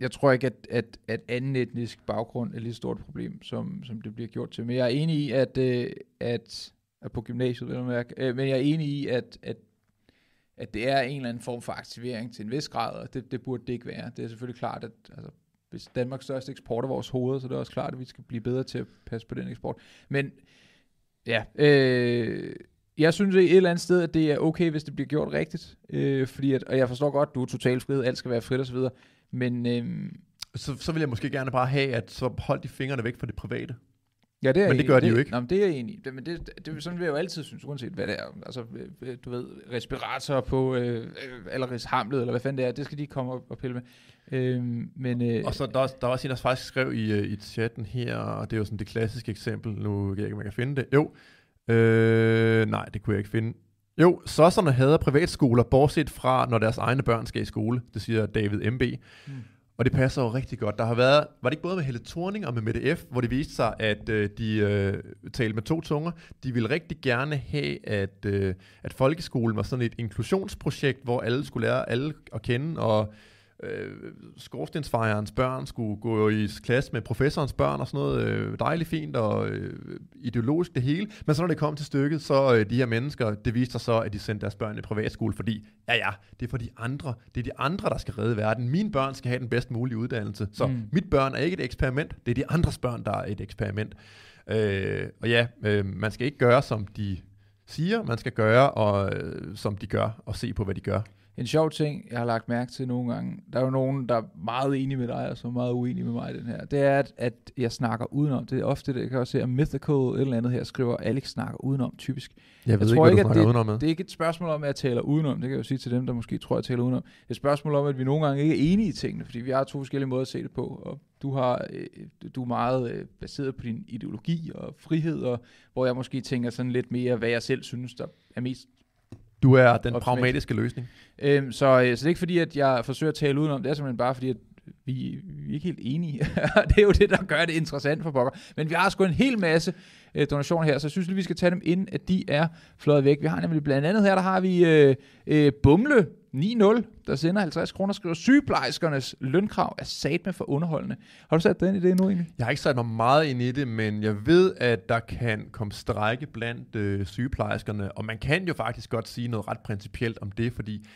jeg tror ikke, at, at, at anden etnisk baggrund er lige et stort problem, som, som det bliver gjort til. Men jeg er enig i, at, øh, at, at på gymnasiet, vil jeg mærke, øh, men jeg er enig i, at, at, at det er en eller anden form for aktivering til en vis grad, og det, det burde det ikke være. Det er selvfølgelig klart, at altså, hvis Danmarks største eksport er vores hoveder, så det er også klart, at vi skal blive bedre til at passe på den eksport. Men ja, øh, jeg synes et eller andet sted, at det er okay, hvis det bliver gjort rigtigt. Øh, fordi at, og jeg forstår godt, at du er totalt frihed, alt skal være frit osv. Men... Øh, så, så vil jeg måske gerne bare have, at så hold de fingrene væk fra det private. Ja, det er men det gør de jo ikke. Nå, men det er jeg enig i. Det, men det, det, sådan vil jeg jo altid synes, uanset hvad det er. Altså, øh, du ved, respirator på, øh, øh eller hamlet, eller hvad fanden det er, det skal de komme op og pille med. Øh, men, øh, og så der, er, der er også en, der faktisk skrev i, øh, i chatten her, og det er jo sådan det klassiske eksempel, nu jeg ikke, man kan finde det. Jo, Øh, nej, det kunne jeg ikke finde. Jo, sosserne hader privatskoler, bortset fra, når deres egne børn skal i skole. Det siger David M.B. Mm. Og det passer jo rigtig godt. Der har været, var det ikke både med Helle Thorning og med Mette F., hvor det viste sig, at øh, de øh, talte med to tunger. De ville rigtig gerne have, at, øh, at folkeskolen var sådan et inklusionsprojekt, hvor alle skulle lære alle at kende, og øh, skorstensfejerens børn skulle gå i klasse med professorens børn og sådan noget. Øh, dejligt fint og øh, ideologisk det hele. Men så når det kom til stykket, så øh, de her mennesker, det viste sig så, at de sendte deres børn i privatskole, fordi, ja ja, det er for de andre. Det er de andre, der skal redde verden. Mine børn skal have den bedst mulige uddannelse. Så mm. mit børn er ikke et eksperiment. Det er de andres børn, der er et eksperiment. Øh, og ja, øh, man skal ikke gøre, som de siger, man skal gøre, og, øh, som de gør, og se på, hvad de gør. En sjov ting, jeg har lagt mærke til nogle gange, der er jo nogen, der er meget enige med dig, og så meget uenige med mig i den her, det er, at, at jeg snakker udenom. Det er ofte det, jeg kan også se, at Mythical et eller andet her skriver, Alex snakker udenom, typisk. Jeg ved jeg tror ikke, ikke, at det, med. det er ikke et spørgsmål om, at jeg taler udenom, det kan jeg jo sige til dem, der måske tror, at jeg taler udenom. Det er et spørgsmål om, at vi nogle gange ikke er enige i tingene, fordi vi har to forskellige måder at se det på, og du, har, øh, du er meget øh, baseret på din ideologi og frihed, og hvor jeg måske tænker sådan lidt mere, hvad jeg selv synes, der er mest du er den pragmatiske løsning. Øhm, så, øh, så det er ikke fordi, at jeg forsøger at tale udenom. Det er simpelthen bare fordi, at vi, vi er ikke helt enige. det er jo det, der gør det interessant for pokker. Men vi har sgu en hel masse øh, donationer her, så jeg synes, at vi skal tage dem ind, at de er fløjet væk. Vi har nemlig blandt andet her, der har vi øh, øh, Bumle 9-0, der sender 50 kroner, skriver, sygeplejerskernes lønkrav er sat med for underholdende. Har du sat den i det nu egentlig? Jeg har ikke sat mig meget ind i det, men jeg ved, at der kan komme strække blandt øh, sygeplejerskerne, og man kan jo faktisk godt sige noget ret principielt om det, fordi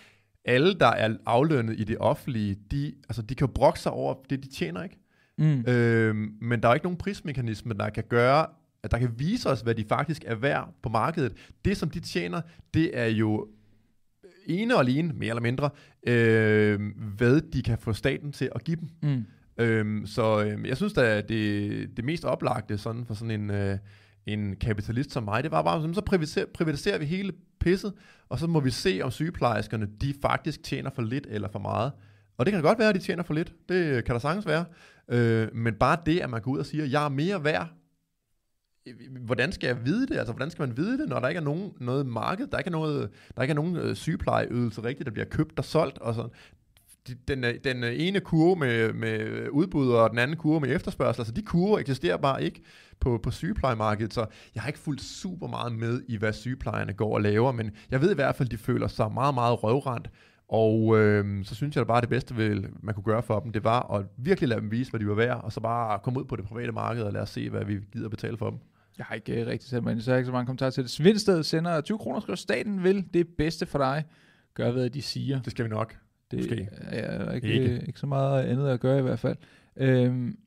alle, der er aflønnet i det offentlige, de, altså, de kan brokke sig over det, de tjener, ikke? Mm. Øhm, men der er ikke nogen prismekanisme, der kan gøre, at der kan vise os, hvad de faktisk er værd på markedet. Det, som de tjener, det er jo ene og alene, mere eller mindre, øh, hvad de kan få staten til at give dem. Mm. Øhm, så øh, jeg synes at det, det mest oplagte sådan for sådan en, øh, en kapitalist som mig, det var bare, så privatiserer, privatiserer vi hele pisset, og så må vi se, om sygeplejerskerne de faktisk tjener for lidt eller for meget. Og det kan godt være, at de tjener for lidt. Det kan der sagtens være. Øh, men bare det, at man går ud og siger, jeg er mere værd hvordan skal jeg vide det? Altså, hvordan skal man vide det, når der ikke er nogen, noget marked? Der ikke er, noget, der ikke er nogen øh, sygeplejeydelse rigtigt, der bliver købt og solgt og sådan. Den, øh, den øh, ene kurve med, med udbud og den anden kurve med efterspørgsel, altså de kurver eksisterer bare ikke på, på sygeplejemarkedet, så jeg har ikke fulgt super meget med i, hvad sygeplejerne går og laver, men jeg ved i hvert fald, de føler sig meget, meget røvrendt, og øh, så synes jeg at bare, at det bedste, vil, man kunne gøre for dem, det var at virkelig lade dem vise, hvad de var værd, og så bare komme ud på det private marked og lade os se, hvad vi gider betale for dem. Jeg har ikke uh, rigtig sat mig ind, så jeg har ikke så mange kommentarer til det. Svindsted sender 20 kroner, skriver staten vil det bedste for dig. Gør, hvad de siger. Det skal vi nok. Det Måske. er ikke, ikke. ikke så meget andet at gøre i hvert fald. Øhm,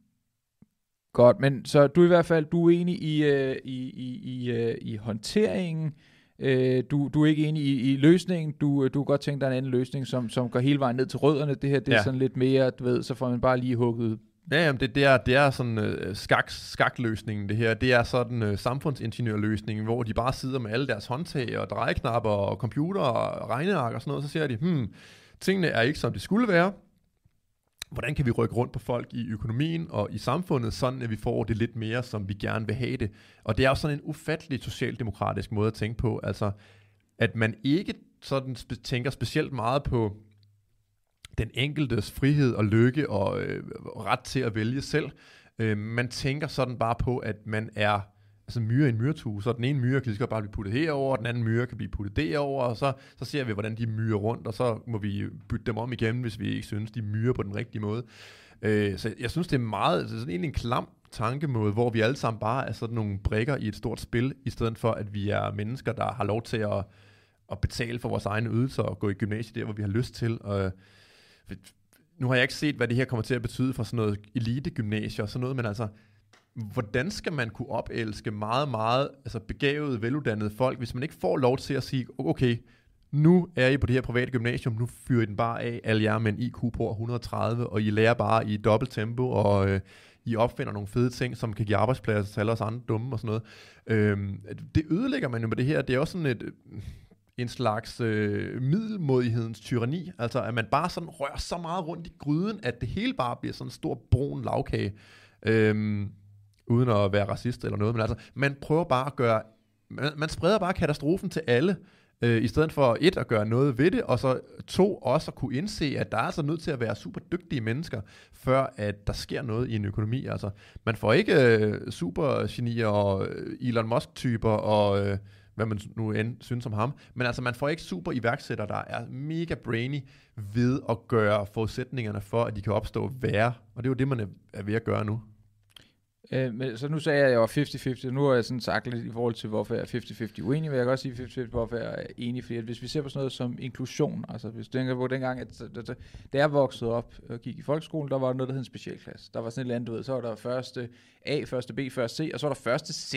godt, men så du i hvert fald du er enig i, uh, i, i, i, uh, i håndteringen. Uh, du, du er ikke enig i, i løsningen. Du, du kan godt tænke dig en anden løsning, som, som går hele vejen ned til rødderne. Det her det er ja. sådan lidt mere, du ved, så får man bare lige hugget Ja, jamen det, det, er, det er sådan uh, skak, skakløsningen, det her. Det er sådan uh, samfundsingeniørløsningen, hvor de bare sidder med alle deres håndtag og drejeknapper og computer og regneark og sådan noget, så siger de, hmm, tingene er ikke som de skulle være. Hvordan kan vi rykke rundt på folk i økonomien og i samfundet, sådan at vi får det lidt mere, som vi gerne vil have det. Og det er jo sådan en ufattelig socialdemokratisk måde at tænke på, altså at man ikke sådan spe- tænker specielt meget på den enkeltes frihed og lykke og øh, ret til at vælge selv. Øh, man tænker sådan bare på, at man er altså myre i en myretue, så den ene myre kan lige så bare blive puttet herover, og den anden myre kan blive puttet derover, og så, så ser vi, hvordan de myrer rundt, og så må vi bytte dem om igen, hvis vi ikke synes, de myrer på den rigtige måde. Øh, så jeg synes, det er meget, altså sådan egentlig en klam tankemåde, hvor vi alle sammen bare er sådan nogle brikker i et stort spil, i stedet for, at vi er mennesker, der har lov til at, at betale for vores egne ydelser og gå i gymnasiet der, hvor vi har lyst til. Og, øh, nu har jeg ikke set, hvad det her kommer til at betyde for sådan noget elite-gymnasier og sådan noget, men altså, hvordan skal man kunne opelske meget, meget altså begavede, veluddannede folk, hvis man ikke får lov til at sige, okay, nu er I på det her private gymnasium, nu fyrer I den bare af, alle jer med en IQ på 130, og I lærer bare i dobbelt tempo, og øh, I opfinder nogle fede ting, som kan give arbejdspladser til alle os andre dumme og sådan noget. Øhm, det ødelægger man jo med det her. Det er også sådan et en slags øh, middelmodighedens tyranni. Altså at man bare sådan rører så meget rundt i gryden, at det hele bare bliver sådan en stor brun lavkage. Øhm, uden at være racist eller noget, men altså, man prøver bare at gøre, man, man spreder bare katastrofen til alle, Øh, I stedet for et, at gøre noget ved det, og så to, også at kunne indse, at der er altså nødt til at være super dygtige mennesker, før at der sker noget i en økonomi. Altså, man får ikke øh, supergenier og øh, Elon Musk-typer og... Øh, hvad man nu end synes om ham. Men altså, man får ikke super iværksættere, der er mega brainy ved at gøre forudsætningerne for, at de kan opstå værre. Og det er jo det, man er ved at gøre nu. Øh, men, så nu sagde jeg, at jeg var 50-50, nu har jeg sådan sagt lidt i forhold til, hvorfor jeg er 50-50 uenig, vil jeg også sige 50-50, hvorfor jeg er enig, fordi at hvis vi ser på sådan noget som inklusion, altså hvis du tænker på dengang, at da jeg voksede op og gik i folkeskolen, der var noget, der hed en specialklasse. Der var sådan et eller andet, du ved, så var der første A, første B, første C, og så var der første Z,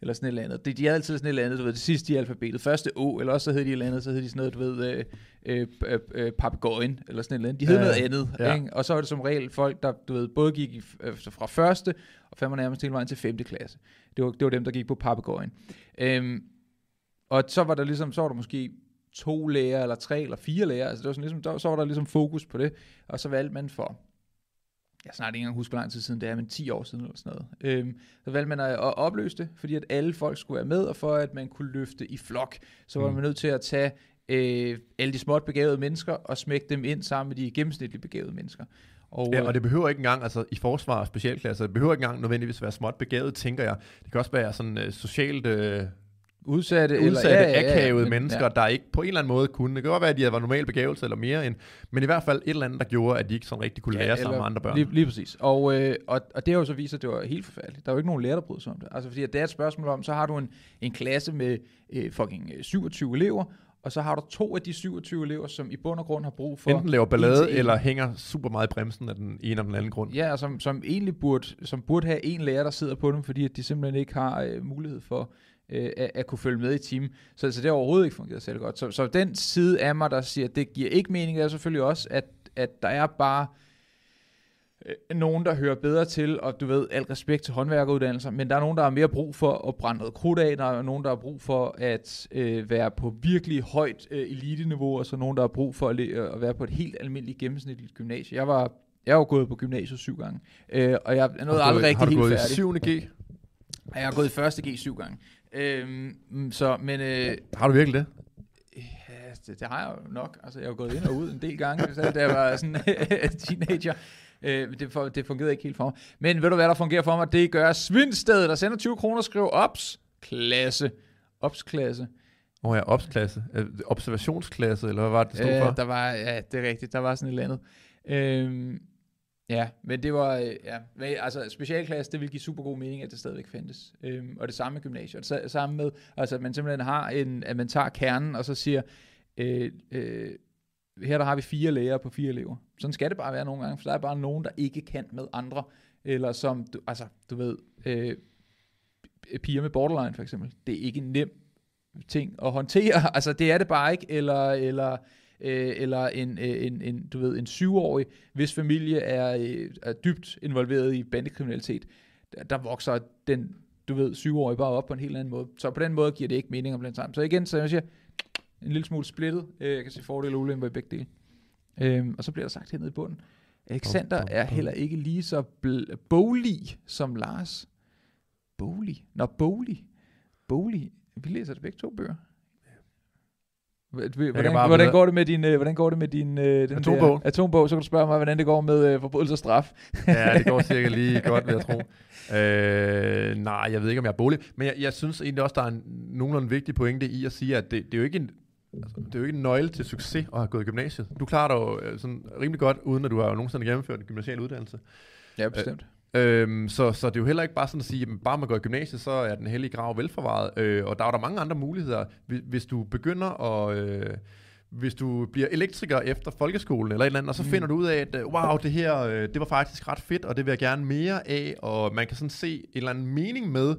eller sådan et eller andet. De, de havde altid sådan et eller andet, du ved, det sidste i alfabetet, første O, eller også så hed de et eller andet, så hed de sådan noget, du ved, øh, øh, øh, øh papegøjen, eller sådan et eller andet. De hed ja, noget andet, ja. ikke? og så var det som regel folk, der, du ved, både gik i, øh, fra første og fem nærmest hele vejen til 5. klasse. Det var, det var dem, der gik på papegøjen. Øhm, og så var der ligesom, så var der måske to læger, eller tre, eller fire læger, altså det var sådan ligesom, der, så var der ligesom fokus på det, og så valgte man for, jeg snart ikke engang huske, hvor lang tid siden det er, men 10 år siden eller sådan noget. Øhm, så valgte man at, opløse det, fordi at alle folk skulle være med, og for at man kunne løfte i flok, så var mm. man nødt til at tage øh, alle de småt begavede mennesker og smække dem ind sammen med de gennemsnitligt begavede mennesker. Og, ja, og øh, det behøver ikke engang, altså i forsvar og specialklasser, det behøver ikke engang nødvendigvis være småt begavet, tænker jeg. Det kan også være sådan uh, socialt uh, udsatte, udsatte eller, ja, ja, ja, akavede ja, mennesker, ja. der ikke på en eller anden måde kunne. Det kan godt være, at de havde været normal begævelse eller mere end, men i hvert fald et eller andet, der gjorde, at de ikke sådan rigtig kunne ja, lære sammen med andre børn. Lige, lige præcis. Og, øh, og, og det har jo så vist, at det var helt forfærdeligt. Der er jo ikke nogen lærer, der bryder sig om det. Altså fordi at det er et spørgsmål om, så har du en, en klasse med øh, fucking 27 elever, og så har du to af de 27 elever, som i bund og grund har brug for... Enten laver ballade, eller hænger super meget i bremsen af den ene eller den anden grund. Ja, og som, som egentlig burde, som burde have en lærer, der sidder på dem, fordi at de simpelthen ikke har øh, mulighed for øh, at, at kunne følge med i team. Så, så det har overhovedet ikke fungeret særlig godt. Så, så den side af mig, der siger, at det giver ikke mening, er selvfølgelig også, at, at der er bare øh, nogen, der hører bedre til, og du ved, alt respekt til håndværkeruddannelser, men der er nogen, der har mere brug for at brænde noget krudt af, der er nogen, der har brug for at øh, være på virkelig højt øh, elite-niveau, og så nogen, der har brug for at, at være på et helt almindeligt gennemsnitligt gymnasie. Jeg var jeg har gået på gymnasiet syv gange, øh, og jeg nåede aldrig rigtig helt færdig. Har du gået i 7. G? Jeg har gået i 1. G syv gange. Øh, så, men, øh, har du virkelig det? Ja, det, det har jeg jo nok. Altså, jeg har gået ind og ud en del gange, da jeg var sådan teenager. Øh, det, for, det fungerede ikke helt for mig. Men ved du hvad, der fungerer for mig? Det gør Svindsted, der sender 20 kroner og skriver ops klasse. Ops klasse. Åh oh ja, opsklasse. Øh, observationsklasse, eller hvad var det, det stod øh, for? Der var, ja, det er rigtigt. Der var sådan et eller andet. Øhm, ja, men det var, øh, ja, men, altså specialklasse, det vil give super god mening, at det stadigvæk fandtes. Øhm, og det samme med gymnasiet. Det samme med, altså at man simpelthen har en, at man tager kernen, og så siger, øh, øh, her der har vi fire lærere på fire elever. Sådan skal det bare være nogle gange, for der er bare nogen, der ikke kan med andre, eller som, du, altså, du ved, øh, piger med borderline for eksempel, det er ikke en nem ting at håndtere, altså det er det bare ikke, eller, eller, øh, eller en, øh, en, en, du ved, en syvårig, hvis familie er, øh, er dybt involveret i bandekriminalitet, der, der vokser den, du ved, syvårige bare op på en helt anden måde. Så på den måde giver det ikke mening at blande sammen. Så igen, så jeg siger, en lille smule splittet. Øh, jeg kan se fordele og ulemper i begge dele. Øhm, og så bliver der sagt hernede i bunden. Alexander er heller ikke lige så bolig som Lars. Bolig? Nå, bolig. Bolig. Vi læser det begge to bøger. Hvordan, hvordan, går det med din, øh, hvordan går det med din øh, den atombog? Der, atombog? Så kan du spørge mig, hvordan det går med uh, forbrydelse og straf. ja, det går cirka lige godt, vil jeg tro. Øh, nej, jeg ved ikke, om jeg er bolig. Men jeg, jeg synes egentlig også, der er en nogenlunde vigtig pointe i at sige, at det, det er jo ikke en, Altså, det er jo ikke en nøgle til succes at have gået i gymnasiet. Du klarer dig jo øh, sådan rimelig godt, uden at du har jo nogensinde gennemført en gymnasial uddannelse. Ja, bestemt. Øh, øhm, så, så det er jo heller ikke bare sådan at sige, at bare man går i gymnasiet, så er den hellige grav velforvaret. Øh, og der er der mange andre muligheder. Hvis du begynder at... Øh, hvis du bliver elektriker efter folkeskolen eller et eller andet, og så mm. finder du ud af, at wow, det her, øh, det var faktisk ret fedt, og det vil jeg gerne mere af, og man kan sådan se en eller anden mening med,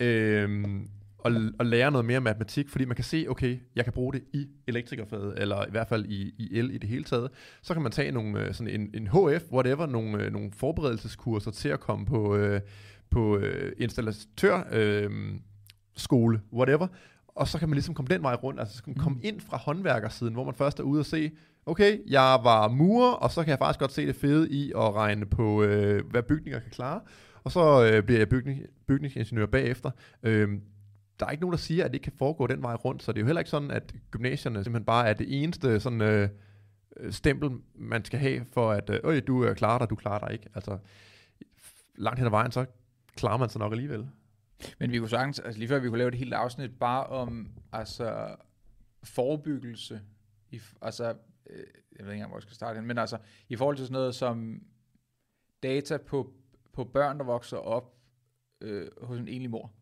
øh, at, at lære noget mere matematik, fordi man kan se, okay, jeg kan bruge det i elektrikerfaget, eller i hvert fald i, i el i det hele taget. Så kan man tage nogle, øh, sådan en, en HF, whatever, nogle, øh, nogle forberedelseskurser til at komme på, øh, på øh, installatør, øh, skole, whatever, og så kan man ligesom komme den vej rundt, altså kan komme mm. ind fra håndværkersiden, hvor man først er ude og se, okay, jeg var murer, og så kan jeg faktisk godt se det fede i at regne på, øh, hvad bygninger kan klare, og så øh, bliver jeg bygning, bygningsingeniør bagefter. Øh, der er ikke nogen, der siger, at det kan foregå den vej rundt, så det er jo heller ikke sådan, at gymnasierne simpelthen bare er det eneste sådan, øh, øh stempel, man skal have for, at øh, du er klarer dig, du klarer dig ikke. Altså, langt hen ad vejen, så klarer man sig nok alligevel. Men vi kunne sagtens, altså lige før vi kunne lave et helt afsnit bare om altså, forebyggelse, i, altså, øh, jeg ved ikke engang, hvor jeg skal starte men altså, i forhold til sådan noget som data på, på børn, der vokser op øh, hos en enlig mor,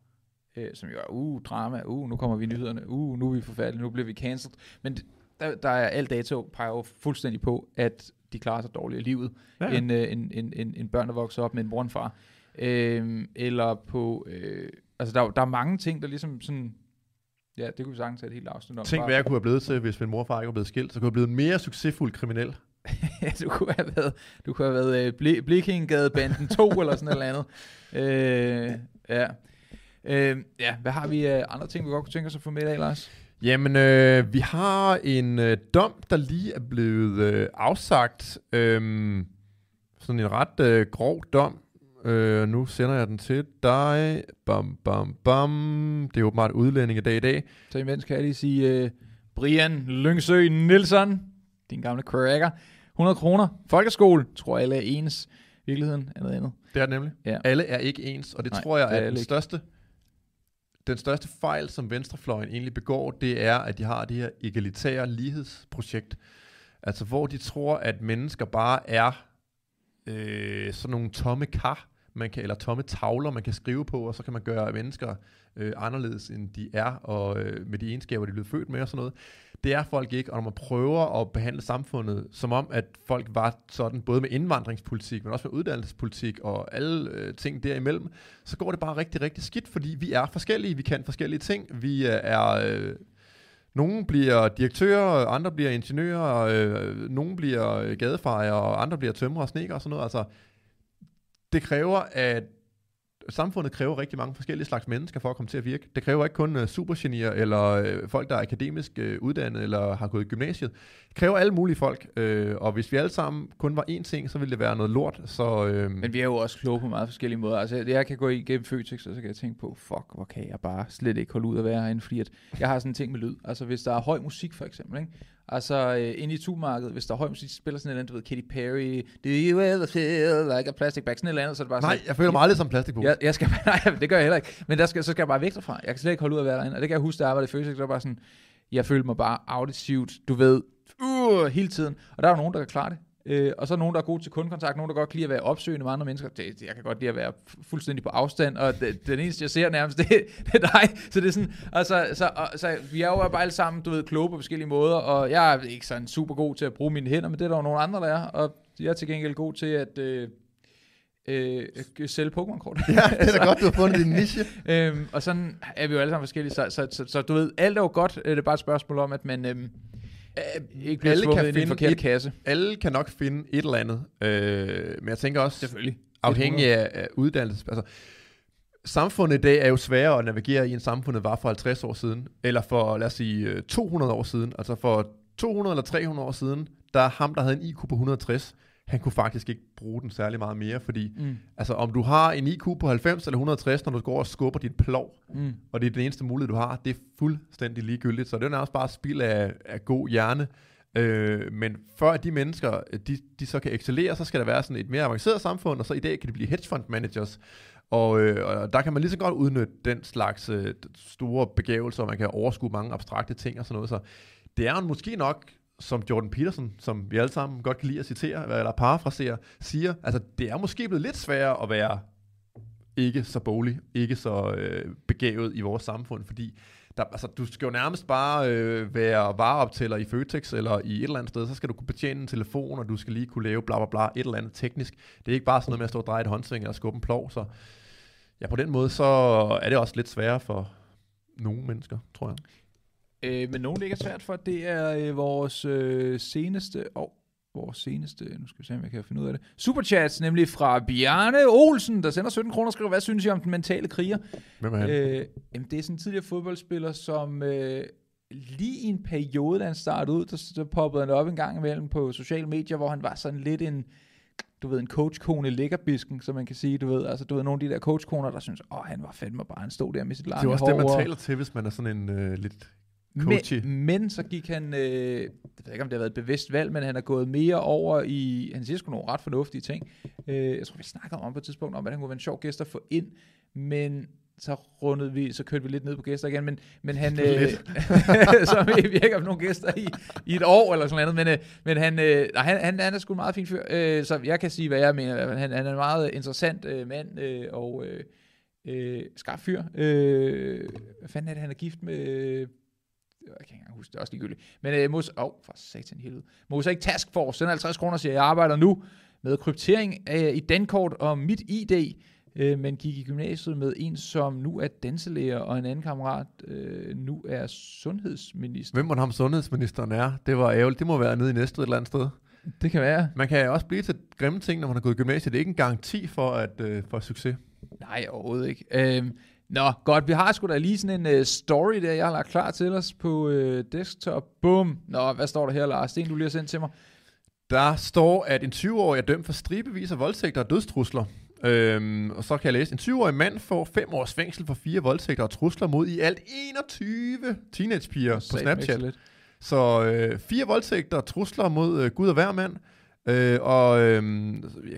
øh, som jo er, uh, drama, uh, nu kommer vi i nyhederne, uh, nu er vi forfærdelige, nu bliver vi cancelled, men der, der er alt data peger jo fuldstændig på, at de klarer sig dårligt i livet, ja, end, øh, en, en, en, en børn, der vokser op med en mor og far. Øh, eller på, øh, altså der, der er mange ting, der ligesom sådan, ja, det kunne vi sagtens have et helt afsnit om. Tænk, hvad jeg kunne have blevet til, hvis min mor og far ikke var blevet skilt, så kunne jeg blive en mere succesfuld kriminel. du kunne have været, du kunne have været øh, Bl- Blikkinggade-banden 2 eller sådan noget andet. Øh, ja. Øh, ja, hvad har vi øh, andre ting, vi godt kunne tænke os at få med i dag, Lars? Jamen, øh, vi har en øh, dom, der lige er blevet øh, afsagt. Øh, sådan en ret øh, grov dom. Øh, nu sender jeg den til dig. Bam, bam, bam. Det er åbenbart udlænding i dag i dag. Så imens kan jeg lige sige, øh, Brian Lyngsø Nielsen, din gamle cracker, 100 kroner. Folkeskole, tror alle er ens. Virkeligheden er noget andet. Det er det nemlig. Ja. Alle er ikke ens, og det Nej, tror jeg er, er den største den største fejl, som venstrefløjen egentlig begår, det er, at de har det her egalitære lighedsprojekt. Altså, hvor de tror, at mennesker bare er øh, sådan nogle tomme kar, man kan, eller tomme tavler, man kan skrive på, og så kan man gøre mennesker øh, anderledes, end de er, og øh, med de egenskaber, de er blevet født med og sådan noget. Det er folk ikke, og når man prøver at behandle samfundet som om, at folk var sådan, både med indvandringspolitik, men også med uddannelsespolitik og alle øh, ting derimellem, så går det bare rigtig, rigtig skidt, fordi vi er forskellige, vi kan forskellige ting, vi øh, er... Øh, nogle bliver direktører, andre bliver ingeniører, øh, nogle bliver gadefejere, og andre bliver tømrer og sneker og sådan noget. Altså, det kræver, at samfundet kræver rigtig mange forskellige slags mennesker for at komme til at virke. Det kræver ikke kun uh, supergenier, eller uh, folk, der er akademisk uh, uddannet, eller har gået i gymnasiet. Det kræver alle mulige folk, uh, og hvis vi alle sammen kun var én ting, så ville det være noget lort. Så, uh, Men vi er jo også kloge på meget forskellige måder. Altså, jeg kan gå igennem Føtex, og så kan jeg tænke på, fuck, hvor kan jeg bare slet ikke holde ud at være herinde, fordi at jeg har sådan en ting med lyd. Altså, hvis der er høj musik, for eksempel, ikke? Altså, øh, inde i tumarkedet, hvis der er høj musik, spiller sådan et eller andet, du ved, Katy Perry, Do you ever feel like a plastic bag, sådan et eller andet, så er det bare Nej, sådan, jeg føler mig aldrig som plastik på. Jeg, jeg skal, nej, det gør jeg heller ikke. Men der skal, så skal jeg bare væk derfra. Jeg kan slet ikke holde ud at være derinde. Og det kan jeg huske, da jeg arbejdede i Føtex, så var bare sådan, jeg følte mig bare auditivt, du ved, uh, hele tiden. Og der er jo nogen, der kan klare det. Øh, og så er nogen, der er gode til kundekontakt, nogen, der godt kan lide at være opsøgende med andre mennesker. Det, jeg kan godt lide at være fuldstændig på afstand, og det, den eneste, jeg ser nærmest, det, det er dig. Så det er sådan, altså, så, og, så vi er jo bare alle sammen, du ved, kloge på forskellige måder, og jeg er ikke sådan super god til at bruge mine hænder, men det er der jo nogle andre, der er, og jeg er til gengæld god til at... Øh, øh, sælge Pokémon-kort. Ja, det er da godt, du har fundet din niche. øhm, og sådan er vi jo alle sammen forskellige, så, så, så, så du ved, alt er jo godt, det er bare et spørgsmål om, at man... Øh, ikke bliver alle kan finde en forkert et, kasse. Alle kan nok finde et eller andet, øh, men jeg tænker også, Selvfølgelig. afhængig af, af uddannelse, altså, samfundet i dag er jo sværere at navigere i, end samfundet var for 50 år siden, eller for, lad os sige, 200 år siden. Altså for 200 eller 300 år siden, der er ham, der havde en IQ på 160, han kunne faktisk ikke bruge den særlig meget mere, fordi mm. altså, om du har en IQ på 90 eller 160, når du går og skubber dit plov, mm. og det er den eneste mulighed, du har, det er fuldstændig ligegyldigt. Så det er nærmest bare spil af, af god hjerne. Øh, men at de mennesker, de, de så kan excellere, så skal der være sådan et mere avanceret samfund, og så i dag kan de blive hedge fund managers. Og, øh, og der kan man lige så godt udnytte den slags øh, store begævelser, og man kan overskue mange abstrakte ting og sådan noget. Så det er måske nok som Jordan Peterson, som vi alle sammen godt kan lide at citere, eller parafrasere, siger, altså det er måske blevet lidt sværere at være ikke så bolig, ikke så øh, begavet i vores samfund, fordi der, altså, du skal jo nærmest bare øh, være vareoptæller i Føtex eller i et eller andet sted, så skal du kunne betjene en telefon, og du skal lige kunne lave bla bla bla, et eller andet teknisk. Det er ikke bare sådan noget med at stå og dreje et håndsving eller skubbe en plov, så ja, på den måde, så er det også lidt sværere for nogle mennesker, tror jeg. Øh, men nogen, det ikke er svært for, det er øh, vores øh, seneste... Oh, vores seneste, nu skal vi se, om jeg kan finde ud af det. Superchats, nemlig fra Bjarne Olsen, der sender 17 kroner og skriver, hvad synes I om den mentale kriger? Hvem er han? Øh, jamen, det er sådan en tidligere fodboldspiller, som øh, lige i en periode, da han startede ud, der, der poppede han op en gang imellem på sociale medier, hvor han var sådan lidt en du ved, en coachkone lækkerbisken, som man kan sige, du ved, altså du ved, nogle af de der coachkoner, der synes, åh, han var fandme bare en stod der med sit Det lange er også det, man og- taler til, hvis man er sådan en øh, lidt coachy. men, men så gik han, øh, jeg ved ikke om det har været et bevidst valg, men han er gået mere over i, han siger sgu nogle ret fornuftige ting. Øh, jeg tror, vi snakkede om på et tidspunkt, om at han kunne være en sjov gæst at få ind, men så rundede vi, så kørte vi lidt ned på gæster igen, men, men han, øh, så vi virker på nogle gæster i, i et år eller sådan noget, men, øh, men han, øh, han, han, han er sgu en meget fin fyr, øh, så jeg kan sige, hvad jeg mener, han, han er en meget interessant øh, mand, øh, og øh, øh, skarp fyr. Øh, hvad fanden er det, han er gift med, jeg kan ikke engang huske, det er også ligegyldigt. Men øh, Mos, oh, for satan helvede. Mosaic Task Force, sender 50 kroner, siger, jeg arbejder nu med kryptering øh, i Dankort og mit ID, øh, men gik i gymnasiet med en, som nu er danselærer, og en anden kammerat øh, nu er sundhedsminister. Hvem må ham sundhedsministeren er? Det var ærgerligt. Det må være nede i næste et eller andet sted. Det kan være. Man kan også blive til grimme ting, når man har gået i gymnasiet. Det er ikke en garanti for, at øh, for succes. Nej, overhovedet ikke. Øhm, nå, godt. Vi har sgu da lige sådan en uh, story der, jeg har lagt klar til os på uh, desktop. Bum. Nå, hvad står der her, Lars? Det er en, du lige har sendt til mig. Der står, at en 20-årig er dømt for stribevis af voldtægter og dødstrusler. Øhm, og så kan jeg læse, en 20-årig mand får 5 års fængsel for fire voldtægter og trusler mod i alt 21 teenagepiger på Snapchat. lidt. Så øh, fire voldtægter og trusler mod øh, Gud og hver mand. Øh, og øh,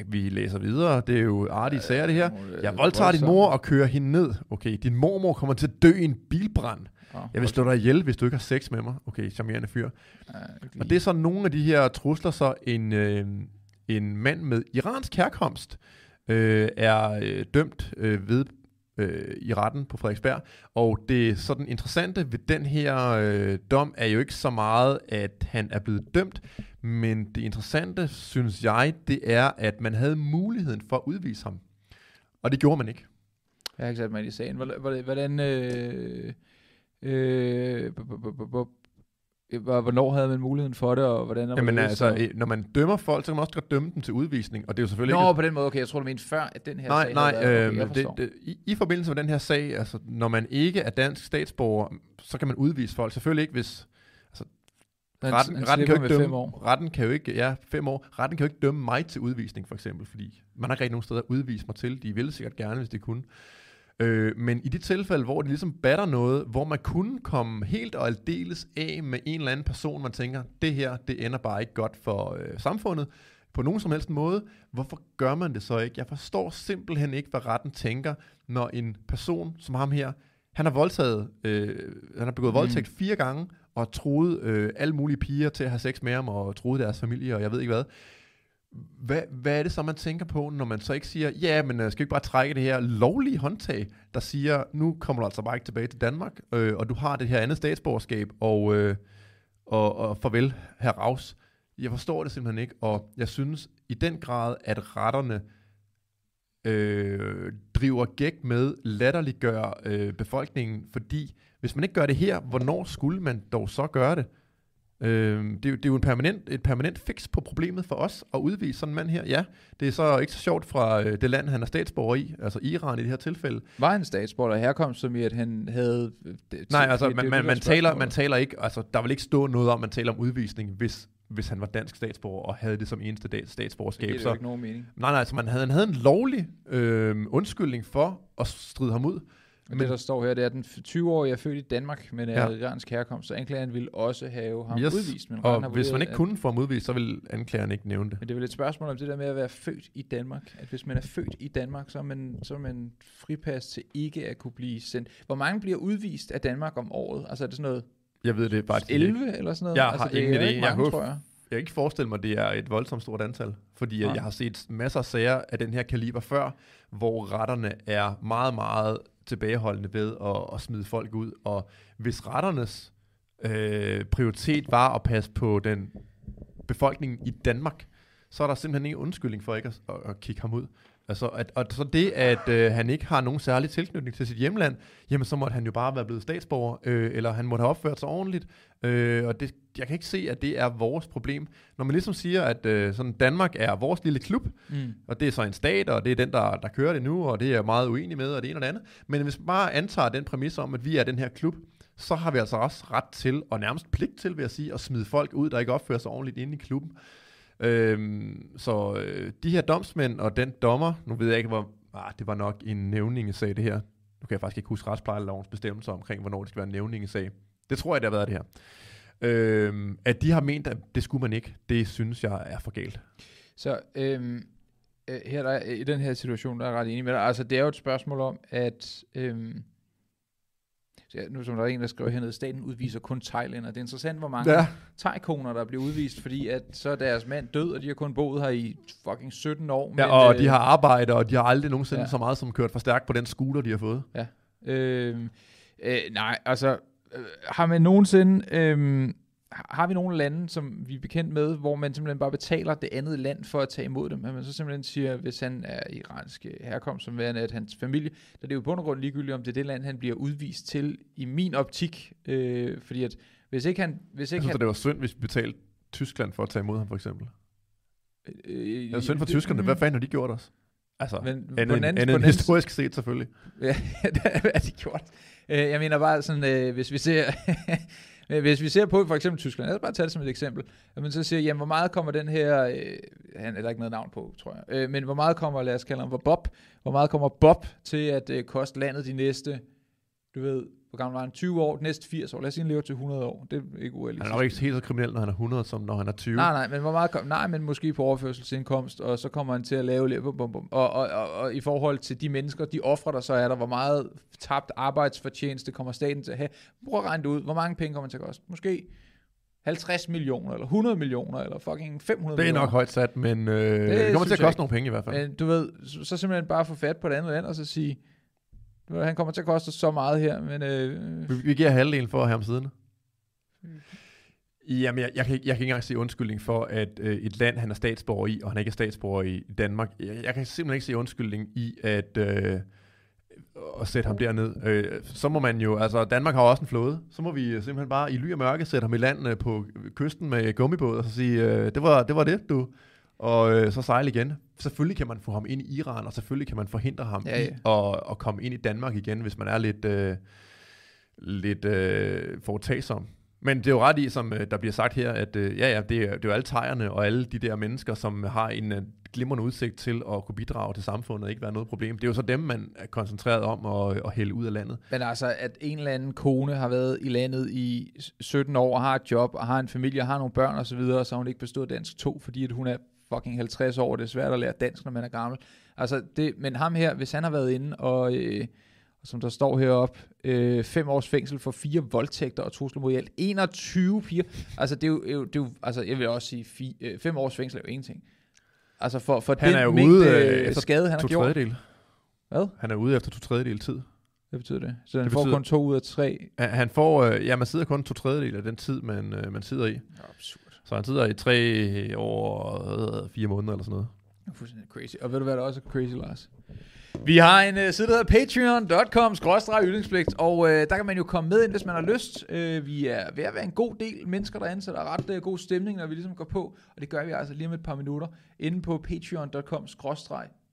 vi læser videre. Det er jo artige sager, det her. Jeg voldtager din mor og kører hende ned. Okay, din mormor kommer til at dø i en bilbrand. Jeg vil slå dig ihjel, hvis du ikke har sex med mig. Okay, charmerende fyr. Og det er så nogle af de her trusler, så en, øh, en mand med iransk herkomst øh, er øh, dømt øh, ved øh, i retten på Frederiksberg. Og det sådan interessante ved den her øh, dom er jo ikke så meget, at han er blevet dømt, men det interessante, synes jeg, det er, at man havde muligheden for at udvise ham. Og det gjorde man ikke. Jeg har ikke sat mig ind i sagen. Hvordan, hvordan- øh, øh, bu- bu- bu- øh, hvor- hvornår havde man muligheden for det, og hvordan er Jamen hvorledes, altså, og- øh, når man dømmer folk, så kan man også godt dømme dem til udvisning, og det er jo selvfølgelig Nå, ikke... på den måde, okay, jeg tror du mente før, at den her Nej, sag nej, okay, øh, det, det, i, i forbindelse med den her sag, altså når man ikke er dansk statsborger, så kan man udvise folk. Selvfølgelig ikke, hvis Han- retten, han retten kan jo ikke dømme, retten kan jo ikke, ja, fem år, retten kan jo ikke dømme mig til udvisning, for eksempel, fordi man har ikke rigtig nogen steder at udvise mig til. De ville sikkert gerne, hvis de kunne. Øh, men i de tilfælde, hvor det ligesom batter noget, hvor man kunne komme helt og aldeles af med en eller anden person, man tænker, det her, det ender bare ikke godt for øh, samfundet, på nogen som helst måde, hvorfor gør man det så ikke? Jeg forstår simpelthen ikke, hvad retten tænker, når en person som ham her, han har voldtaget, øh, han har begået Mm. voldtægt fire gange, og troet øh, alle mulige piger til at have sex med ham, og troet deres familie, og jeg ved ikke hvad. Hvad, hvad er det så, man tænker på, når man så ikke siger, ja, men øh, skal vi ikke bare trække det her lovlige håndtag, der siger, nu kommer du altså bare ikke tilbage til Danmark, øh, og du har det her andet statsborgerskab, og, øh, og, og farvel, herr Raus. Jeg forstår det simpelthen ikke, og jeg synes i den grad, at retterne øh, driver gæk med, latterliggør øh, befolkningen, fordi hvis man ikke gør det her, hvornår skulle man dog så gøre det? Øh, det, er jo- det er jo en permanent, et permanent fix på problemet for os at udvise sådan en mand her. Ja, det er så ikke så sjovt fra øh, det land, han er statsborger i, altså Iran i det her tilfælde. Var han statsborger af herkomst, som i at han havde... øh, Det, Nej, altså det- man, det man, man, taler, man taler ikke, altså der vil ikke stå noget om, man taler om udvisning, hvis, hvis han var dansk statsborger og havde det som eneste da- Det statsborgerskab. giver det Så, jo ikke nogen mening. nej, nej, altså man havde, han havde en lovlig øh, undskyldning for at stride ham ud. Men det, der står her, det er, at den 20-årige er født i Danmark, men er Ja. iransk herkomst, så anklageren ville også have ham Yes, udvist. Men har Og hvis man ikke at- kunne få ham udvist, så vil anklageren ikke nævne det. Men det er vel et spørgsmål om det der med at være født i Danmark. At hvis man er født i Danmark, så er man, så er man fripas til ikke at kunne blive sendt. Hvor mange bliver udvist af Danmark om året? Altså er det sådan noget Jeg ved det faktisk ikke. 11 eller sådan noget? Jeg altså, har det ingen idé. Ikke Jeg mange, håber- tror jeg. Jeg kan ikke forestille mig, at det er et voldsomt stort antal, fordi Nej. jeg har set masser af sager af den her kaliber før, hvor retterne er meget, meget tilbageholdende ved at, at smide folk ud, og hvis retternes øh, prioritet var at passe på den befolkning i Danmark, så er der simpelthen ingen undskyldning for ikke at, at, at kigge ham ud. Altså, at, og så det, at øh, han ikke har nogen særlig tilknytning til sit hjemland, jamen så måtte han jo bare være blevet statsborger, øh, eller han måtte have opført sig ordentligt, øh, og det, jeg kan ikke se, at det er vores problem. Når man ligesom siger, at øh, sådan Danmark er vores lille klub, Mm. og det er så en stat, og det er den, der, der kører det nu, og det er jeg meget uenig med, og det ene og det andet. Men hvis man bare antager den præmis om, at vi er den her klub, så har vi altså også ret til, og nærmest pligt til, vil jeg sige, at smide folk ud, der ikke opfører sig ordentligt inde i klubben. Øhm, så øh, de her domsmænd og den dommer, nu ved jeg ikke, hvor... Ah, det var nok en nævningesag, det her. Nu kan jeg faktisk ikke huske retsplejelovens bestemmelser omkring, hvornår det skal være en nævningesag. Det tror jeg, det har været det her. Øhm, at de har ment, at det skulle man ikke, det synes jeg er for galt. Så øhm, øh, her der, i den her situation, der er jeg ret enig med dig. Altså, det er jo et spørgsmål om, at... Øhm, så ja, nu som der er en, der skriver hernede, staten udviser kun thailænder. Det er interessant, hvor mange Ja. thai-koner, der bliver udvist, fordi at så er deres mand død, og de har kun boet her i fucking 17 år. Ja, og øh, de har arbejde, og de har aldrig nogensinde Ja. ja. så meget som kørt for stærkt på den scooter, de har fået. Øh, øh, nej, altså, øh, har man nogensinde, øh, har vi nogle lande, som vi er bekendt med, hvor man simpelthen bare betaler det andet land for at tage imod dem? At man så simpelthen siger, hvis han er iransk øh, herkomst, som værende, at hans familie, der er det jo i bund og grund ligegyldigt, om det er det land, han bliver udvist til, i min optik. Øh, fordi at, hvis ikke han... Hvis Jeg ikke synes, han, det var synd, hvis vi betalte Tyskland for at tage imod ham, for eksempel. øh, Det var synd for tyskerne. Hvad fanden har de gjort os? Altså, Men på anden- på end den anden- historisk set selvfølgelig. Ja, det er de gjort. Øh, Jeg mener bare sådan, øh, hvis vi ser, hvis vi ser på for eksempel Tyskland, lad os bare tage det som et eksempel, at man så siger, jamen hvor meget kommer den her, øh, han er der ikke noget navn på, tror jeg, øh, men hvor meget kommer, lad os kalde ham for Bob, hvor meget kommer Bob til at øh, koste landet de næste, du ved, hvor gammel var han, 20 år, næste 80 år, lad os sige, han lever til 100 år, det er ikke urealistisk. Han er nok ikke helt så kriminel, når han er 100, som når han er 20. Nej, nej, men hvor meget kom, nej, men måske på overførselsindkomst, og så kommer han til at lave bum, bum, bum. Og, og, og, og, i forhold til de mennesker, de ofre, der så er der, hvor meget tabt arbejdsfortjeneste kommer staten til at have. Prøv at regne det ud, hvor mange penge kommer man til at koste? Måske 50 millioner, eller 100 millioner, eller fucking 500 Det er millioner. nok højt sat, men øh, det, det kommer til at koste nogle penge i hvert fald. Men du ved, så, så simpelthen bare få fat på det andet land, og så sige, han kommer til at koste så meget her, men øh, Vi, vi giver halvdelen for at have ham siddende. Mm. Jamen, jeg, jeg, kan, ikke- jeg kan ikke engang se undskyldning for, at øh, et land, han er statsborger i, og han ikke er statsborger i Danmark. Jeg, jeg kan simpelthen ikke se undskyldning i, at, øh, at sætte ham derned. Øh, så må man jo, altså Danmark har også en flåde, så må vi simpelthen bare i ly og mørke sætte ham i land øh, på kysten med gummibåd, og så sige, øh, det, var, det var det, du. Og øh, så sejle igen. Selvfølgelig kan man få ham ind i Iran, og selvfølgelig kan man forhindre ham Ja, ja, i at, at komme ind i Danmark igen, hvis man er lidt, øh, lidt øh, foretagsom. Men det er jo ret i, som øh, der bliver sagt her, at øh, ja, ja, det er, det er jo alle tegerne og alle de der mennesker, som har en øh, glimrende udsigt til at kunne bidrage til samfundet og ikke være noget problem. Det er jo så dem, man er koncentreret om at, at hælde ud af landet. Men altså, at en eller anden kone har været i landet i 17 år, og har et job, og har en familie, og har nogle børn osv., og så har hun ikke bestået dansk 2, fordi at hun er fucking 50 år, det er svært at lære dansk, når man er gammel. Altså, det, men ham her, hvis han har været inde, og, øh, som der står heroppe, øh, fem års fængsel for fire voldtægter og trusler mod i alt 21 piger. Altså, det er jo, det er jo, altså, jeg vil også sige, fi, øh, fem års fængsel er jo ingenting. Altså, for, for Han den er jo mængde ude, øh, efter skade, han har To gjort. tredjedel. Hvad? Han er ude efter to tredjedel tid. Hvad betyder det? Så han Det får betyder- kun to ud af tre. Han- får, øh, ja, man sidder kun to tredjedel af den tid, man, øh, man sidder i. Absurd. Så han sidder i tre år og øh, fire måneder eller sådan noget. Det er fuldstændig crazy. Og ved du hvad, der også er crazy, Lars? Vi har en uh, side, der hedder patreon.com yndlingspligt, og uh, der kan man jo komme med ind, hvis man har lyst. Uh, vi er ved at være en god del mennesker derinde, så der er ret uh, god stemning, når vi ligesom går på, og det gør vi altså lige om et par minutter, inde på patreon.com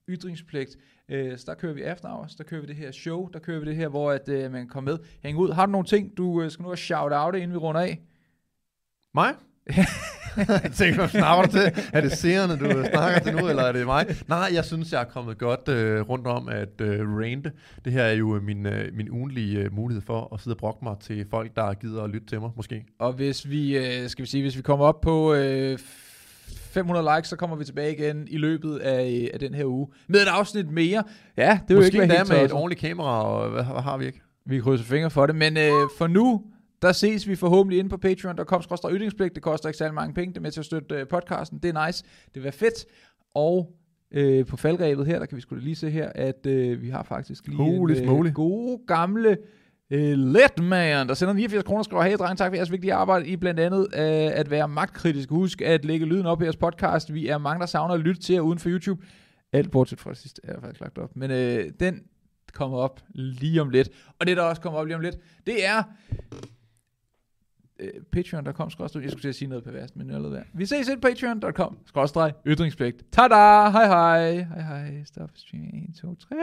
ytringspligt. Uh, så der kører vi after hours, der kører vi det her show, der kører vi det her, hvor at, uh, man kan komme med, hænge ud. Har du nogle ting, du uh, skal nu have shout out inden vi runder af? Mig? Jeg tænker, hvad snakker du til? Er det seerne, du snakker til nu, eller er det mig? Nej, jeg synes, jeg er kommet godt øh, rundt om at øh, rante. Det her er jo øh, min, øh, min ugenlige øh, mulighed for at sidde og brokke mig til folk, der gider at lytte til mig, måske. Og hvis vi, øh, skal vi sige, hvis vi kommer op på øh, 500 likes, så kommer vi tilbage igen i løbet af, øh, af den her uge. Med et afsnit mere. Ja, det vil jo måske ikke være helt med et ordentligt kamera, og hvad, hvad har vi ikke? Vi krydser fingre for det, men øh, for nu, der ses vi forhåbentlig inde på patreon.com ytringspligt. Det koster ikke særlig mange penge, det er med til at støtte øh, podcasten. Det er nice, det vil fedt. Og øh, på faldrebet her, der kan vi sgu da lige se her, at øh, vi har faktisk lige Holy en smoly. gode gamle øh, Letman, der sender 89 kroner og skriver, hey dreng, tak for jeres vigtige arbejde i blandt andet øh, at være magtkritisk. Husk at lægge lyden op i jeres podcast. Vi er mange, der savner at lytte til jer uden for YouTube. Alt bortset fra det sidste er faktisk lagt op. Men øh, den kommer op lige om lidt. Og det, der også kommer op lige om lidt, det er øh, patreon.com skrådstræk. Jeg skulle til at sige noget perverst, men jeg være. Vi ses ind på patreon.com skrådstræk ytringspligt. Tada! Hej hej. Hej hej. Stop streaming. 1, 2, 3.